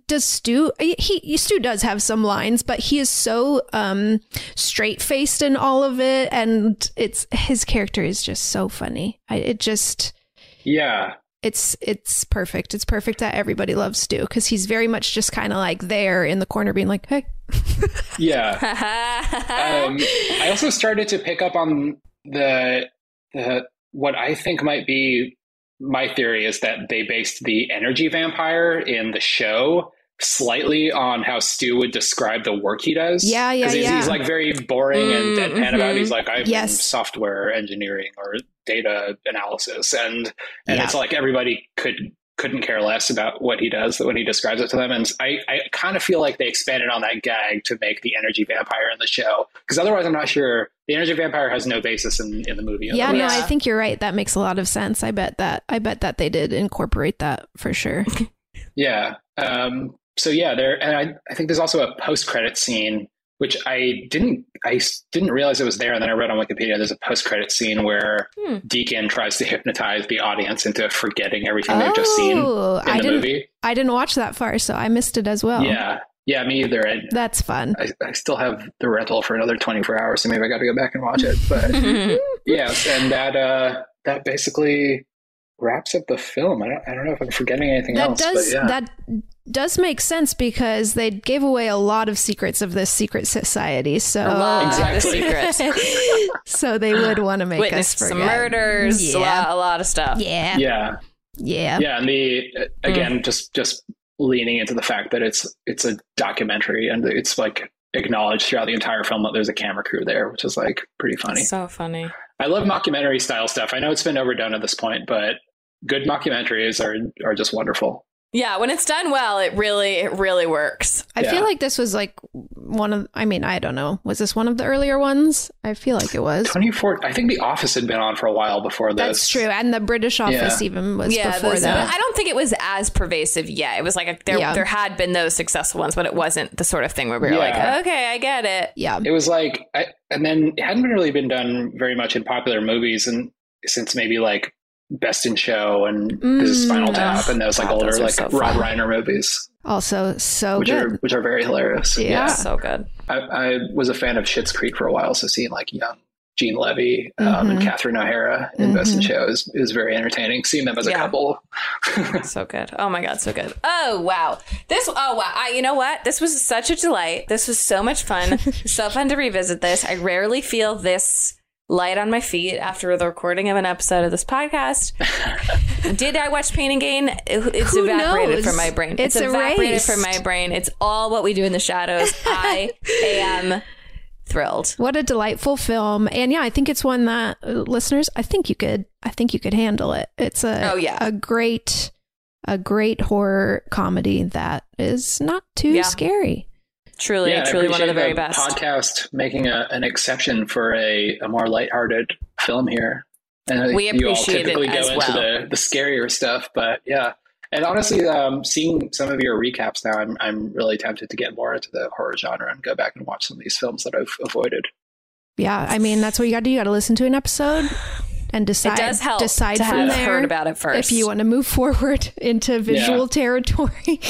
does Stu. He Stu does have some lines, but he is so um, straight faced in all of it, and it's his character is just so funny. I, it just Yeah. it's it's perfect. It's perfect that everybody loves Stu because he's very much just kind of like there in the corner, being like, "Hey, (laughs) Yeah. um, I also started to pick up on the the what I think might be my theory is that they based the energy vampire in the show slightly on how Stu would describe the work he does. Yeah, yeah, he's, yeah. he's like very boring and Mm, deadpan about it. He's like, I'm Yes. software engineering or data analysis, and and Yeah. it's like everybody could couldn't care less about what he does when he describes it to them. And I, I kind of feel like they expanded on that gag to make the energy vampire in the show because otherwise, I'm not sure the energy vampire has no basis in, in the movie. yeah, no. I think you're right. That makes a lot of sense. I bet that I bet that they did incorporate that for sure." (laughs) Yeah. Um, so yeah, there, and I, I think there's also a post credit scene, which I didn't, I didn't realize it was there. And then I read on Wikipedia, there's a post credit scene where Hmm. Deacon tries to hypnotize the audience into forgetting everything they've just seen in Oh, I the didn't. movie. I didn't watch that far, so I missed it as well. Yeah. Yeah, me either. I, That's fun. I, I still have the rental for another 24 hours, so maybe I got to go back and watch it. But (laughs) yes, and that, uh, that basically wraps up the film. I don't, I don't know if I'm forgetting anything that else, does but yeah. that does make sense because they gave away a lot of secrets of this secret society. So A lot of Exactly. secrets. (laughs) so they would want to make Witnessed us forget. some murders, a, Yeah. lot, a lot of stuff. Yeah. yeah. Yeah. yeah and the uh, again mm. just just leaning into the fact that it's it's a documentary and it's like acknowledged throughout the entire film that there's a camera crew there which is like pretty funny So funny. i love mockumentary style stuff i know it's been overdone at this point but good mockumentaries are are just wonderful Yeah, when it's done well, it really, it really works. I feel like this was like one of I mean, I don't know. Was this one of the earlier ones? I feel like it was. 24 i think the office had been on for a while before this That's true. And the British office Yeah. even was yeah, before those- that. I don't think it was as pervasive yet. It was like a, there, Yeah. there had been those successful ones, but it wasn't the sort of thing where we were Yeah. like, okay, I get it. Yeah. it was like I, and then it hadn't really been done very much in popular movies and since maybe like best in show and this is spinal Mm. tap and those like God, older those like so rob fun. reiner movies Also so which good. are which are very hilarious Yeah. So good. I, I was a fan of Schitt's Creek for a while, so seeing like young Gene Levy um, and Mhm. Catherine O'Hara in Best in Mhm. Show is, is very entertaining. Seeing them as a Yeah. couple, (laughs) so good. Oh my god, so good. Oh wow. This oh wow. I, you know what? This was such a delight. This was so much fun. (laughs) so fun to revisit this. I rarely feel this light on my feet after the recording of an episode of this podcast. (laughs) Did I watch Pain and Gain? It's Who evaporated knows? from my brain. It's evaporated erased. from my brain. It's all what we do in the shadows. (laughs) I am thrilled. What a delightful film. And yeah, I think it's one that uh, listeners, I think you could I think you could handle it. It's a Oh, yeah. a great a great horror comedy that is not too Yeah. scary. Truly, yeah, truly one of the appreciate very best. Podcast making a, an exception for a, a more lighthearted film here. And I think We you all appreciate it typically go as into well. the, the scarier stuff, but yeah, And honestly, um, seeing some of your recaps now, I'm I'm really tempted to get more into the horror genre and go back and watch some of these films that I've avoided. Yeah, I mean that's what you got to do. You got to listen to an episode and decide. does help decide to from have there heard about it first. if you want to move forward (laughs) into visual Yeah. territory. (laughs)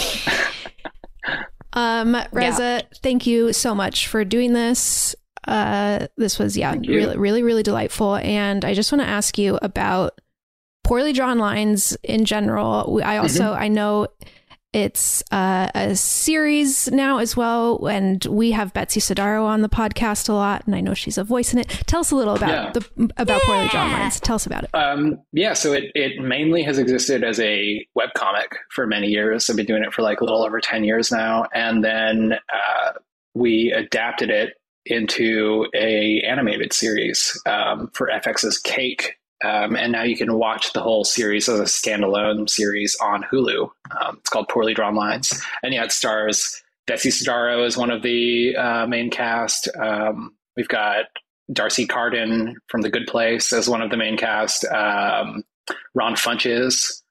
um, Reza, thank you so much for doing this. Uh, this was yeah, really, really, really delightful. And I just want to ask you about poorly drawn lines in general. I also Mm-hmm. I know it's uh, a series now as well, and we have Betsy Sodaro on the podcast a lot, and I know she's a voice in it. Tell us a little about Yeah. the about poorly drawn lines. Tell us about it. Um, yeah, so it, it mainly has existed as a webcomic for many years. I've been doing it for like a little over 10 years now. And then uh, we adapted it into a animated series um, for FX's Cake. Um, and now you can watch the whole series as a standalone series on Hulu. Um, it's called Poorly Drawn Lines. And yeah, it stars Betsy Sodaro as one of the uh, main cast. Um, we've got D'Arcy Carden from The Good Place as one of the main cast. Um, Ron Funches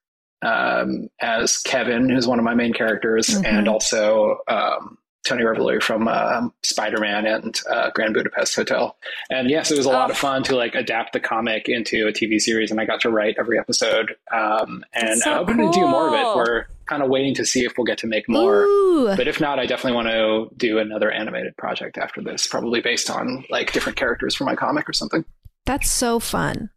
um, as Kevin, who's one of my main characters, Mhm. and also um, Tony Revolori from um, Spider Man and uh, Grand Budapest Hotel. And yes, it was a lot of fun to like adapt the comic into a TV series, and I got to write every episode. Um, and so I'm hoping to do more of it. We're kind of waiting to see if we'll get to make more. Ooh. But if not, I definitely want to do another animated project after this, probably based on like different characters from my comic or something. That's so fun.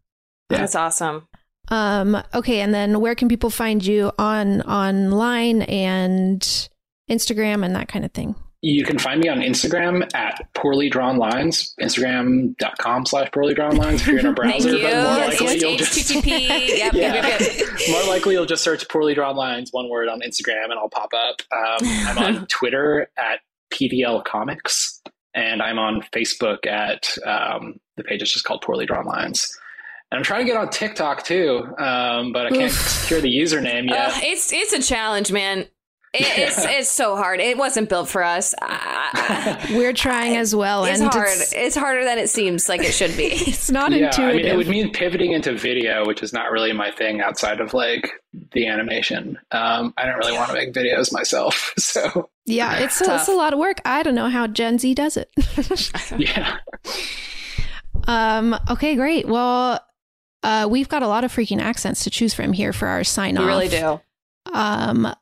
That's awesome. Um, okay, and then where can people find you on online and Instagram and that kind of thing? You can find me on Instagram at poorly drawn lines, instagram.com slash poorly drawn lines if you're in a (laughs) browser. Thank you. But more Yes, likely you'll just Yep, Yeah. (laughs) yep, yep, yep. more likely you'll just search poorly drawn lines, one word on Instagram, and I'll pop up. Um, I'm on (laughs) Twitter at PDL Comics, and I'm on Facebook at um, the page is just called Poorly Drawn Lines. And I'm trying to get on TikTok too, um, but I can't secure the username yet. Ugh, it's it's a challenge, man. It, (laughs) it's it's so hard. It wasn't built for us. I- We're trying as well, it's and hard. It's, It's, harder than it seems like it should be. (laughs) it's not yeah, intuitive. I mean, it would mean pivoting into video, which is not really my thing outside of like the animation. Um, I don't really want to make videos myself, (laughs) so yeah, it's a, it's a lot of work. I don't know how Gen Z does it. yeah. Um, okay, great. Well, uh, we've got a lot of freaking accents to choose from here for our sign off. We really do. Um,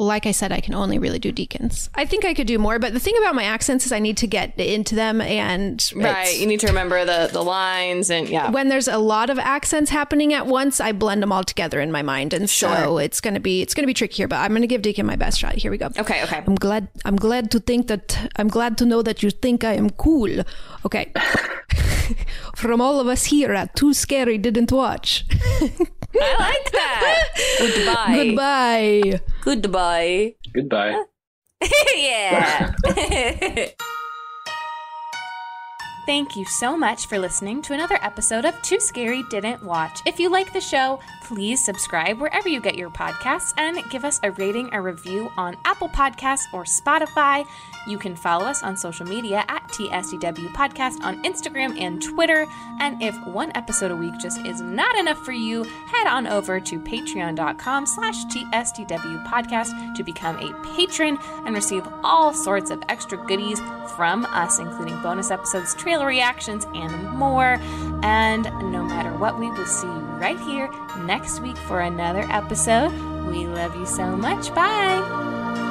like I said, I can only really do deacons. I think I could do more, but the thing about my accents is I need to get into them and Right. You need to remember the the lines and yeah. when there's a lot of accents happening at once, I blend them all together in my mind, and so it's gonna be it's gonna be tricky here. But I'm gonna give Deacon my best shot. Here we go. Okay. Okay. I'm glad I'm glad to think that I'm glad to know that you think I am cool. Okay. (laughs) From all of us here at Too Scary Didn't Watch. (laughs) I like that. Goodbye. Goodbye. Goodbye. Goodbye. (laughs) yeah. (laughs) Thank you so much for listening to another episode of Too Scary Didn't Watch. If you like the show, please subscribe wherever you get your podcasts and give us a rating or review on Apple Podcasts or Spotify. You can follow us on social media at TSDW Podcast on Instagram and Twitter. And if one episode a week just is not enough for you, head on over to patreon.com slash TSDW Podcast to become a patron and receive all sorts of extra goodies from us, including bonus episodes, trailer reactions, and more. And no matter what, we will see you right here next week for another episode. We love you so much. Bye.